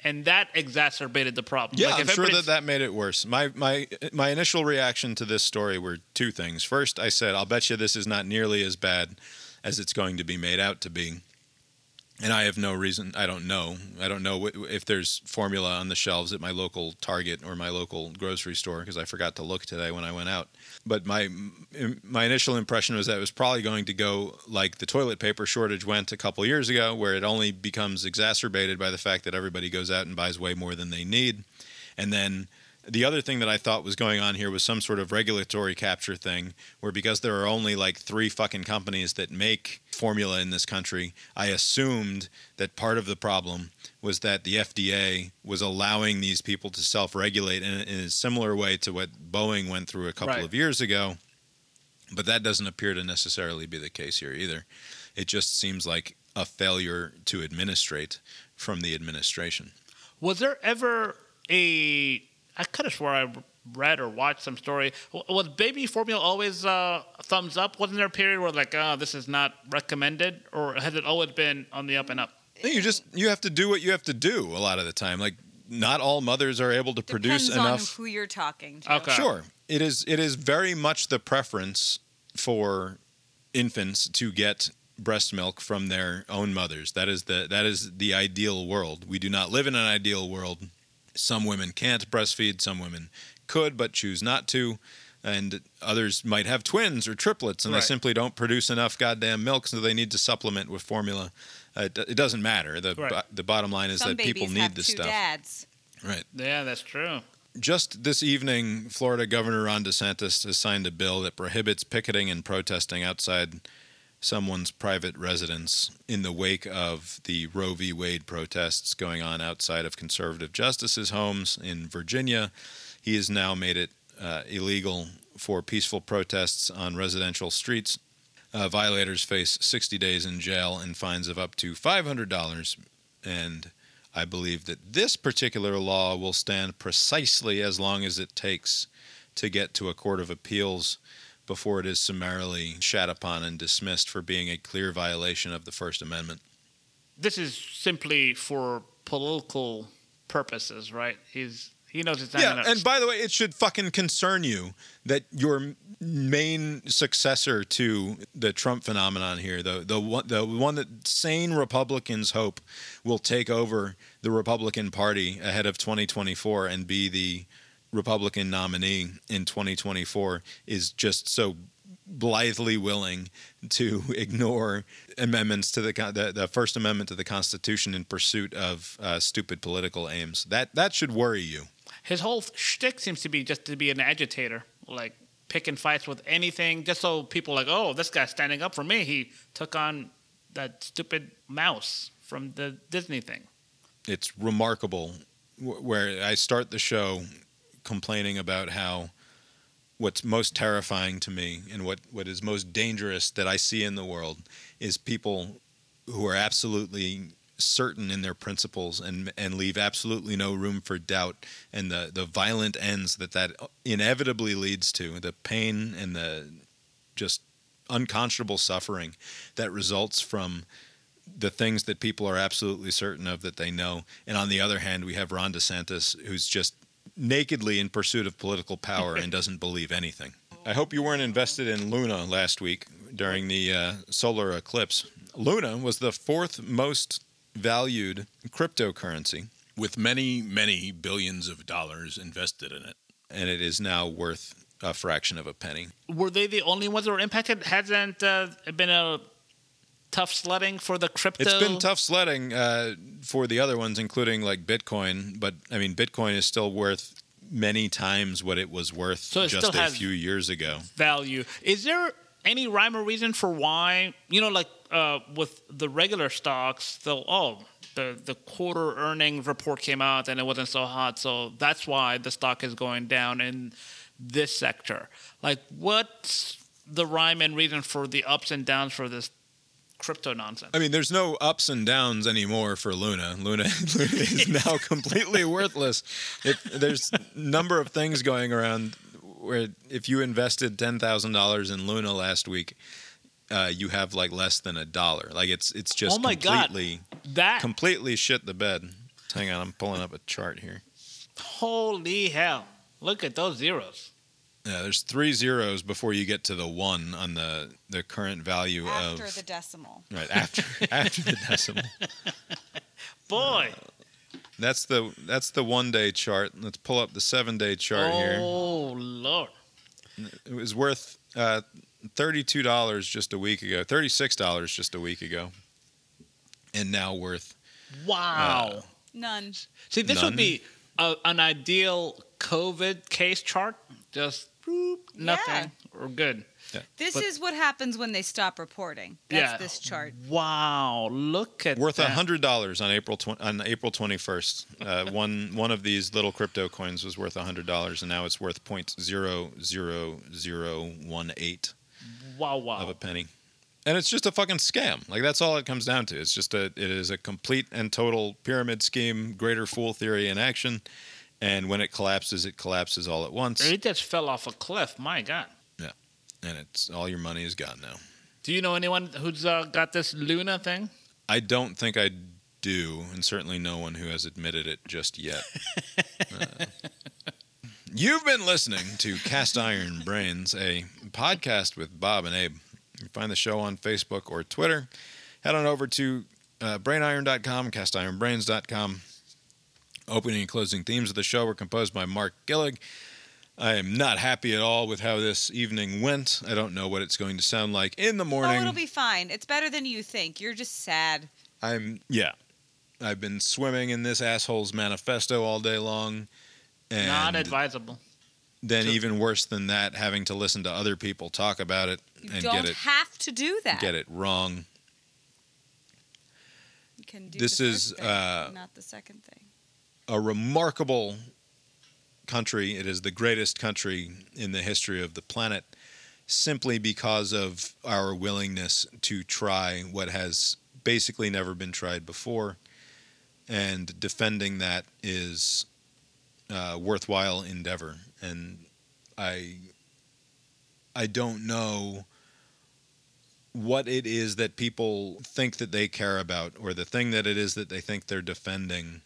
and that exacerbated the problem? Yeah, Like, I'm sure that that made it worse. My my my initial reaction to this story were two things. First, I said, "I'll bet you this is not nearly as bad as it's going to be made out to be." and I have no reason. I don't know. I don't know if there's formula on the shelves at my local Target or my local grocery store because I forgot to look today when I went out. But my my initial impression was that it was probably going to go like the toilet paper shortage went a couple years ago, where it only becomes exacerbated by the fact that everybody goes out and buys way more than they need, and then the other thing that I thought was going on here was some sort of regulatory capture thing, where because there are only like three fucking companies that make formula in this country, I assumed that part of the problem was that the FDA was allowing these people to self regulate in, in, a similar way to what Boeing went through a couple Right. of years ago. But that doesn't appear to necessarily be the case here either. It just seems like a failure to administrate from the administration. Was there ever a? I could have swore I read or watched some story. Was baby formula always uh, thumbs up? Wasn't there a period where like, oh, this is not recommended, or has it always been on the up and up? You just you have to do what you have to do a lot of the time. Like not all mothers are able to produce Depends on enough. who you're talking to. Okay. Sure, it is. It is very much the preference for infants to get breast milk from their own mothers. That is the that is the ideal world. We do not live in an ideal world. Some women can't breastfeed. Some women could but choose not to. And others might have twins or triplets, and Right. they simply don't produce enough goddamn milk, so they need to supplement with formula. Uh, it, it doesn't matter. The Right. bo- the bottom line is Some that people need have this two stuff. dads. Right. Yeah, that's true. Just this evening, Florida Governor Ron DeSantis has signed a bill that prohibits picketing and protesting outside someone's private residence in the wake of the Roe v. Wade protests going on outside of conservative justices' homes in Virginia. He has now made it uh, illegal for peaceful protests on residential streets. Uh, violators face 60 days in jail and fines of up to $500. And I believe that this particular law will stand precisely as long as it takes to get to a court of appeals before it is summarily shat upon and dismissed for being a clear violation of the First Amendment. This is simply for political purposes, right? He's he knows it's not Yeah, gonna and by the way, it should fucking concern you that your main successor to the Trump phenomenon here, the the one the one that sane Republicans hope will take over the Republican Party ahead of 2024 and be the Republican nominee in 2024 is just so blithely willing to ignore amendments to the, the the First Amendment to the Constitution in pursuit of uh, stupid political aims. That that should worry you. his whole shtick seems to be just to be an agitator, like picking fights with anything, just so people are like, oh, this guy's standing up for me. He took on that stupid mouse from the Disney thing. it's remarkable where I start the show complaining about how what's most terrifying to me and what, what is most dangerous that I see in the world is people who are absolutely certain in their principles and and leave absolutely no room for doubt and the the violent ends that that inevitably leads to the pain and the just unconscionable suffering that results from the things that people are absolutely certain of that they know. And on the other hand, we have Ron DeSantis, who's just nakedly in pursuit of political power and doesn't believe anything. I hope you weren't invested in Luna last week during the uh, solar eclipse. Luna was the fourth most valued cryptocurrency, with many, many billions of dollars invested in it. and it is now worth a fraction of a penny. Were they the only ones that were impacted? Hasn't uh, been a tough sledding for the crypto? It's been tough sledding uh, for the other ones, including like Bitcoin. But I mean, Bitcoin is still worth many times what it was worth So it just a few years ago. value. Is there any rhyme or reason for why you know, like uh, with the regular stocks, they'll oh the the quarter earnings report came out and it wasn't so hot, so that's why the stock is going down in this sector. Like, what's the rhyme and reason for the ups and downs for this crypto nonsense? I mean, there's no ups and downs anymore for Luna. Luna, Luna is now completely worthless. It, there's a number of things going around where if you invested ten thousand dollars in Luna last week, uh, you have like less than a dollar. Like it's it's just Oh my God. completely That completely shit the bed. Hang on, I'm pulling up a chart here. holy hell! Look at those zeros. Yeah, there's three zeros before you get to the one on the the current value After of the decimal. right after after the decimal. Boy. That's the that's the one day chart. Let's pull up the seven day chart here. oh Lord. It was worth uh, thirty two dollars just a week ago. Thirty six dollars just a week ago, and now worth Wow. None. See, this None? would be a, an ideal COVID case chart. Just boop, nothing. We're good. This But- is what happens when they stop reporting. That's Yeah. this chart. Wow. Look at that. worth a hundred dollars on April tw- on April twenty first. Uh, one one of these little crypto coins was worth a hundred dollars, and now it's worth point zero zero zero one eight Wow, wow. of a penny. And it's just a fucking scam. Like that's all it comes down to. It's just a it is a complete and total pyramid scheme, greater fool theory in action. And when it collapses, it collapses all at once, It just fell off a cliff. My God. Yeah, and it's all your money is gone now. Do you know anyone who's uh, got this Luna thing? I don't think I do, and certainly no one who has admitted it just yet. Uh, you've been listening to Cast Iron Brains, a podcast with Bob and Abe. You can find the show on Facebook or Twitter. Head on over to uh, brainiron.com, castironbrains.com. Opening and closing themes of the show were composed by Mark Gillig. I am not happy at all with how this evening went. I don't know what it's going to sound like in the morning. Oh, it'll be fine. It's better than you think. You're just sad. I'm yeah. I've been swimming in this asshole's manifesto all day long, and Not advisable. then So- even worse than that, having to listen to other people talk about it You and don't get it have to do that. get it wrong. You can do This the is, first thing, uh, not the second thing. A remarkable country. It is the greatest country in the history of the planet, simply because of our willingness to try what has basically never been tried before, and defending that is a worthwhile endeavor. And I, I don't know what it is that people think that they care about, or the thing that it is that they think they're defending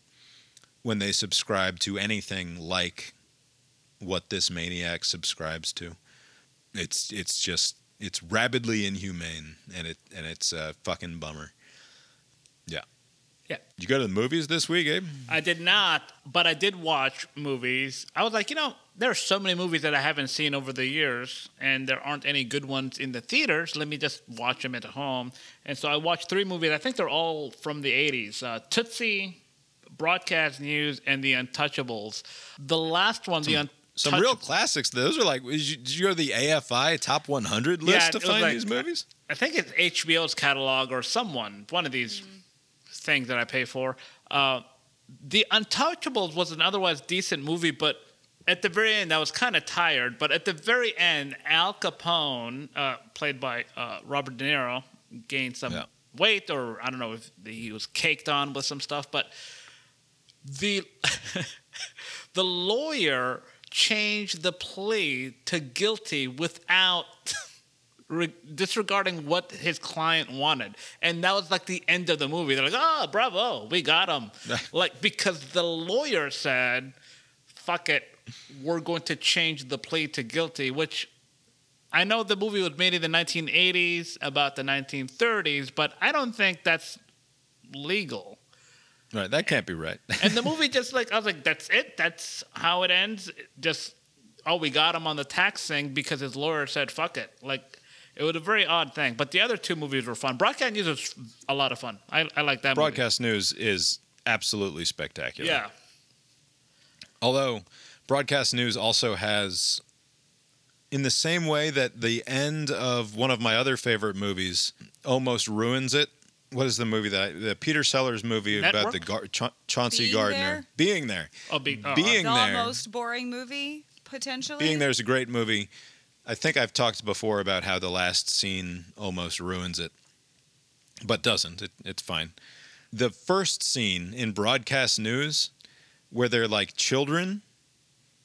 when they subscribe to anything like what this maniac subscribes to. It's it's just it's rabidly inhumane and it and it's a fucking bummer. Yeah. Yeah. You go to the movies this week, Abe? I did not, but I did watch movies. I was like, you know, there are so many movies that I haven't seen over the years, and there aren't any good ones in the theaters. Let me just watch them at home. And so I watched three movies. I think they're all from the 80s uh, Tootsie, Broadcast News, and The Untouchables. The last one, The Untouchables. Some real classics. Those are like, did you, did you go to the AFI top 100 list Yeah, to find like- these movies? I think it's HBO's catalog or someone, one of these things that I pay for. Uh, the Untouchables was an otherwise decent movie, but at the very end, I was kind of tired. But at the very end, Al Capone, uh, played by uh, Robert De Niro, gained some Yeah. weight, or I don't know if he was caked on with some stuff, but the the lawyer changed the plea to guilty without re- disregarding what his client wanted. And that was like the end of the movie. They're like oh bravo we got him. Like because the lawyer said fuck it we're going to change the plea to guilty which i know the movie was made in the 1980s about the 1930s but i don't think that's legal Right, that can't be right. and the movie just like I was like, that's it. That's how it ends. Just oh, we got him on the tax thing because his lawyer said fuck it. Like it was a very odd thing. But the other two movies were fun. Broadcast News was a lot of fun. I, I like that. Broadcast news is absolutely spectacular. Yeah. Although broadcast news also has, in the same way that the end of one of my other favorite movies almost ruins it. What is the movie that I, the Peter Sellers movie about the Gar, Cha- Chauncey Being Gardiner There? being there? Oh, be, oh, Being the there. most boring movie potentially. Being there is a great movie. I think I've talked before about how the last scene almost ruins it, but doesn't. It, it's fine. The first scene in broadcast news, where they're like children,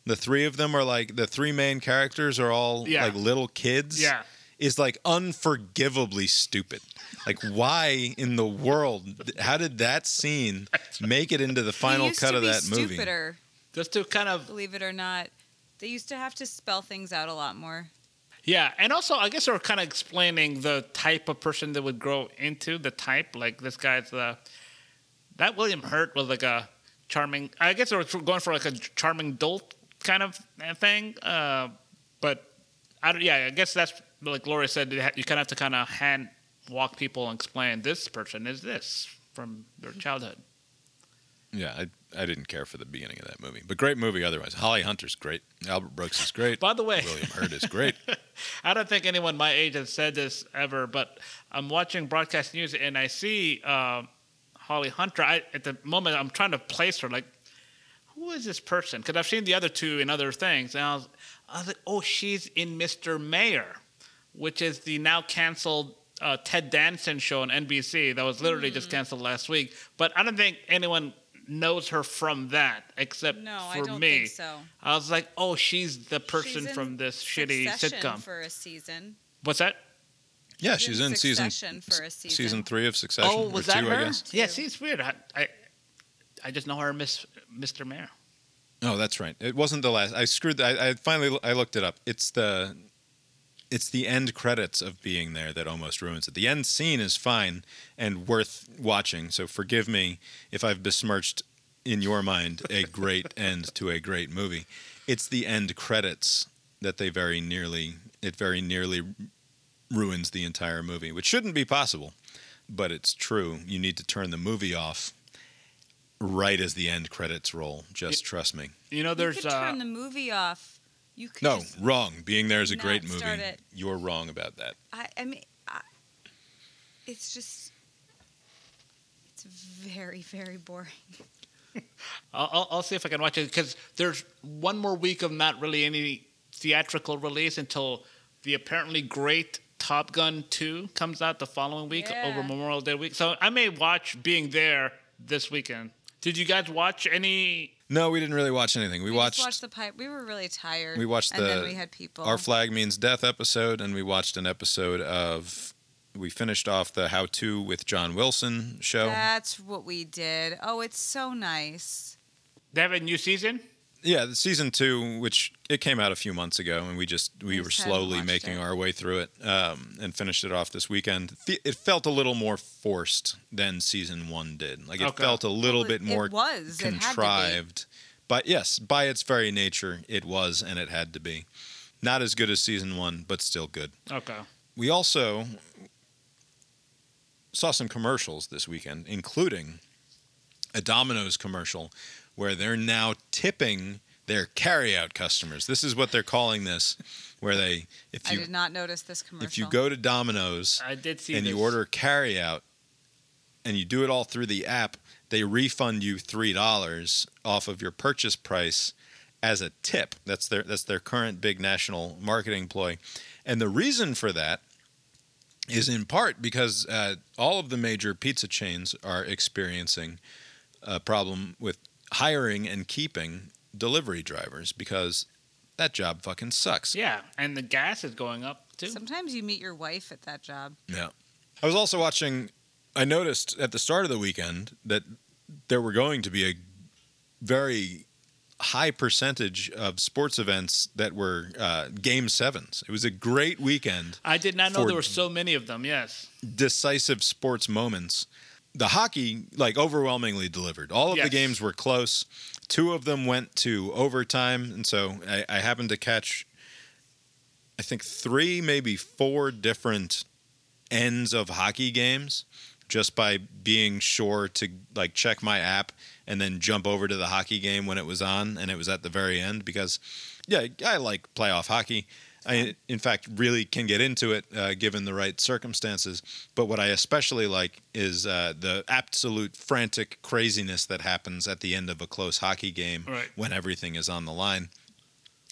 the three of them are like the three main characters are all Yeah. like little kids. Yeah. Is like unforgivably stupid. Like, why in the world? How did that scene make it into the final cut of be that movie? stupider, Just to kind of believe it or not. They used to have to spell things out a lot more. Yeah, and also I guess they're kind of explaining the type of person that would grow into the type. Like this guy's the that William Hurt was like a charming. I guess they were going for like a charming dolt kind of thing. Uh, but I don't, yeah, I guess that's like Gloria said. You kind of have to kind of hand walk people and explain this person is this from their childhood. Yeah, I I didn't care for the beginning of that movie, but great movie otherwise. Holly Hunter's great. Albert Brooks is great. By the way, William Hurt is great. I don't think anyone my age has said this ever, but I'm watching broadcast news and I see uh, Holly Hunter. I, at the moment, I'm trying to place her. Like, who is this person? Because I've seen the other two in other things, and I was, I was like, oh, she's in Mr. Mayor, which is the now canceled uh, Ted Danson show on NBC that was literally mm. just canceled last week. But I don't think anyone knows her from that, except no, for I don't me. Think so. I was like, oh, she's the person she's from this shitty sitcom for a season. What's that? Yeah, she's, she's in in season for a season. season three of Succession. Oh, was that two, her? I guess. Yeah, see, it's weird. I, I, I just know her, Miss Mr. Mayor. Oh, that's right. It wasn't the last. I screwed. I, I finally I looked it up. It's the it's the end credits of being there that almost ruins it. The end scene is fine and worth watching. So forgive me if I've besmirched in your mind a great end to a great movie. It's the end credits that they very nearly it very nearly ruins the entire movie, which shouldn't be possible, but it's true. You need to turn the movie off right as the end credits roll. Just trust me. You know, there's you could uh, turn the movie off. You could No, just- wrong. Being there is a not great start movie. it. You're wrong about that. I, I mean, I, it's just, it's very, very boring. I'll, I'll, I'll see if I can watch it because there's one more week of not really any theatrical release until the apparently great Top Gun 2 comes out the following week Yeah. over Memorial Day week. So I may watch being there this weekend. Did you guys watch any? No, we didn't really watch anything. We, We watched, just watched the pipe. We were really tired. we watched and the then we had people. Our Flag Means Death episode, and we watched an episode of. We finished off the How To with John Wilson show. That's what we did. Oh, it's so nice. They have a new season. Yeah, the season two, which it came out a few months ago, and we just we We were slowly making it. our way through it, um, and finished it off this weekend. The- It felt a little more forced than season one did. Like it Okay. felt a little Well, bit it more was. It had to be. contrived. But yes, by its very nature, it was, and it had to be. Not as good as season one, but still good. Okay. We also saw some commercials this weekend, including a Domino's commercial where they're now tipping their carryout customers. This is what they're calling this, where they if I you did not notice this commercial. if you go to Domino's I did see and this. you order carryout and you do it all through the app, they refund you three dollars off of your purchase price as a tip. That's their that's their current big national marketing ploy, and the reason for that is in part because uh, all of the major pizza chains are experiencing a problem with hiring and keeping delivery drivers because that job fucking sucks. Yeah, and the gas is going up too. Sometimes you meet your wife at that job. Yeah. I was also watching. I noticed at the start of the weekend that there were going to be a very high percentage of sports events that were uh, game sevens. It was a great weekend, I did not know there were so many of them. Yes. decisive sports moments. The hockey, like, overwhelmingly delivered. All of Yes. the games were close. Two of them went to overtime, and so I, I happened to catch, I think, three, maybe four different ends of hockey games just by being sure to like check my app and then jump over to the hockey game when it was on and it was at the very end because yeah i like playoff hockey i in fact really can get into it uh, given the right circumstances but what i especially like is uh, the absolute frantic craziness that happens at the end of a close hockey game Right. when everything is on the line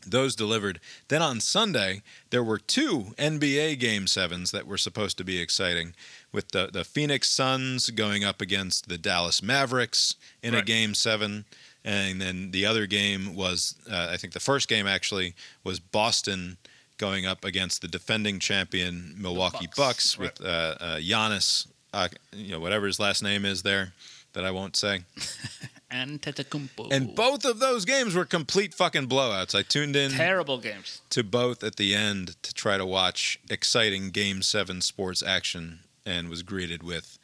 those delivered. Then on Sunday, there were two NBA Game Sevens that were supposed to be exciting, with the, the Phoenix Suns going up against the Dallas Mavericks in a Game Seven, and then the other game was, uh, I think the first game actually was Boston going up against the defending champion Milwaukee Bucks, Bucks, right. with uh, uh, Giannis, uh, you know whatever his last name is there, that I won't say. Antetokounmpo. And both of those games were complete fucking blowouts. I tuned in terrible games. to both at the end to try to watch exciting Game 7 sports action and was greeted with,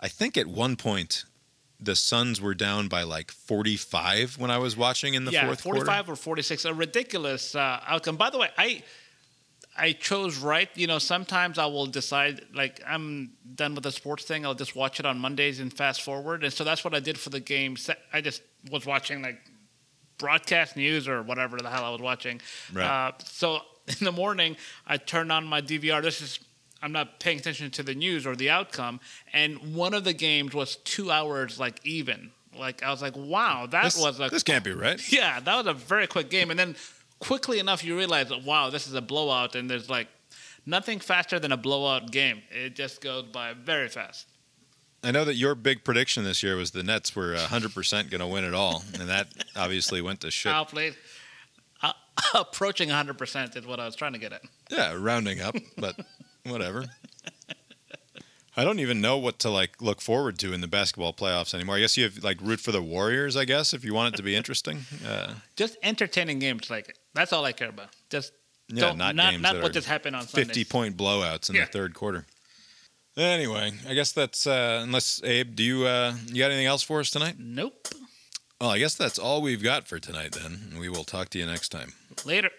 I think at one point, the Suns were down by like 45 when I was watching in the yeah, fourth 45 quarter. or 46. A ridiculous uh, outcome. By the way, I I chose right. You know, sometimes I will decide like I'm done with the sports thing. I'll just watch it on Mondays and fast forward. And so that's what I did for the game. I just was watching like broadcast news or whatever the hell I was watching. Right. Uh, so in the morning, I turned on my DVR. This is I'm not paying attention to the news or the outcome. And one of the games was two hours like even. Like I was like, wow, that This, was a this can't be right. yeah, that was a very quick game. And then quickly enough, you realize, wow, this is a blowout, and there's like nothing faster than a blowout game. It just goes by very fast. I know that your big prediction this year was the Nets were 100% going to win it all, and that obviously went to shit. Outplayed. Uh, approaching 100% is what I was trying to get at. Yeah, rounding up, but whatever. I don't even know what to like look forward to in the basketball playoffs anymore. I guess you have like root for the Warriors. I guess if you want it to be interesting. Uh, Just entertaining games like that's all I care about. Just yeah, not, not not that what just happened on Sunday. Fifty point blowouts in Yeah. the third quarter. Anyway, I guess that's uh, unless Abe, do you uh, you got anything else for us tonight? Nope. Well, I guess that's all we've got for tonight. Then we will talk to you next time. Later.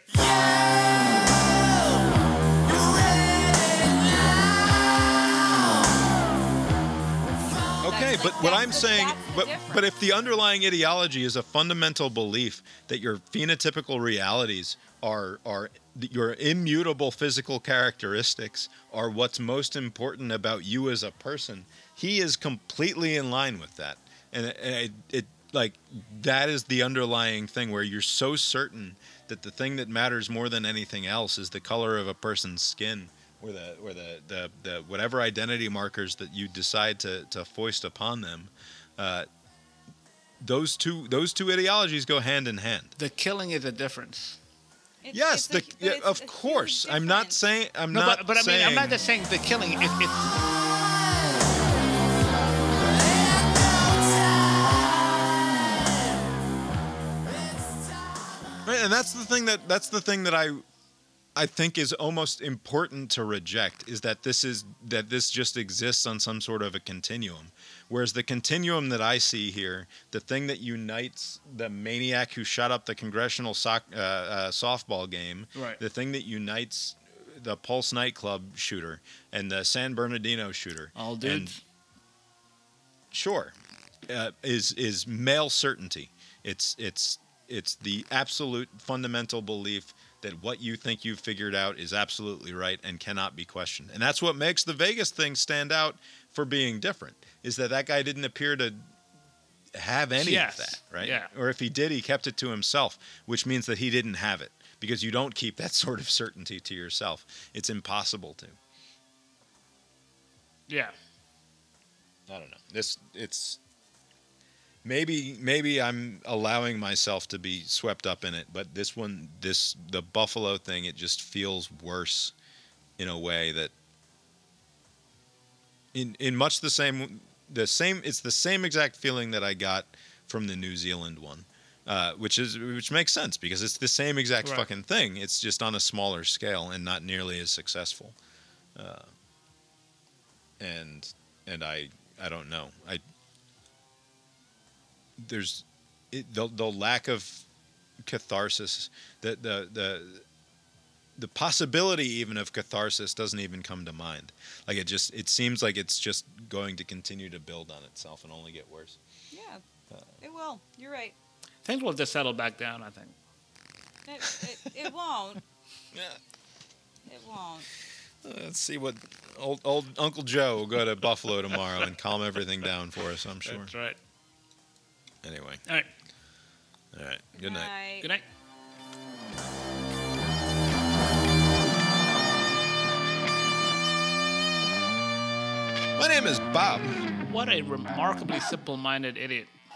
Okay, That's but what I'm saying, but but if the underlying ideology is a fundamental belief that your phenotypical realities are are your immutable physical characteristics are what's most important about you as a person, he is completely in line with that, and it, and it, it like that is the underlying thing where you're so certain that the thing that matters more than anything else is the color of a person's skin or the or the, the, the whatever identity markers that you decide to, to foist upon them uh, those two those two ideologies go hand in hand The killing is a difference. It's- yes it's the, but yeah, of course i'm not saying i'm No, not but, but I mean, saying I'm not just saying the killing. It, it's Right, and that's the thing that that's the thing that I I think is almost important to reject is that this is that this just exists on some sort of a continuum. Whereas the continuum that I see here, the thing that unites the maniac who shot up the congressional soc- uh, uh, softball game, Right. the thing that unites the Pulse nightclub shooter and the San Bernardino shooter, all dudes. sure uh, is is male certainty it's it's it's the absolute fundamental belief that what you think you've figured out is absolutely right and cannot be questioned and that's what makes the vegas thing stand out for being different is that that guy didn't appear to have any Yes. of that right Yeah. or if he did he kept it to himself which means that he didn't have it because you don't keep that sort of certainty to yourself it's impossible to yeah. I don't know. This it's maybe maybe I'm allowing myself to be swept up in it, but this one this the Buffalo thing it just feels worse in a way that in in much the same the same it's the same exact feeling that I got from the New Zealand one. Uh, which is which makes sense because it's the same exact Right. fucking thing. It's just on a smaller scale and not nearly as successful. Uh, and and I I don't know. I there's it, the the lack of catharsis, the the the the possibility even of catharsis doesn't even come to mind. Like it just it seems like it's just going to continue to build on itself and only get worse. Yeah, Uh, it will. You're right. Things will just settle back down. I think. It, it, it won't. Yeah. It won't. Let's see what old old Uncle Joe will go to Buffalo tomorrow and calm everything down for us. I'm sure. That's right. Anyway, All right. all right. Good night. Good night. My name is Bob. What a remarkably simple-minded idiot.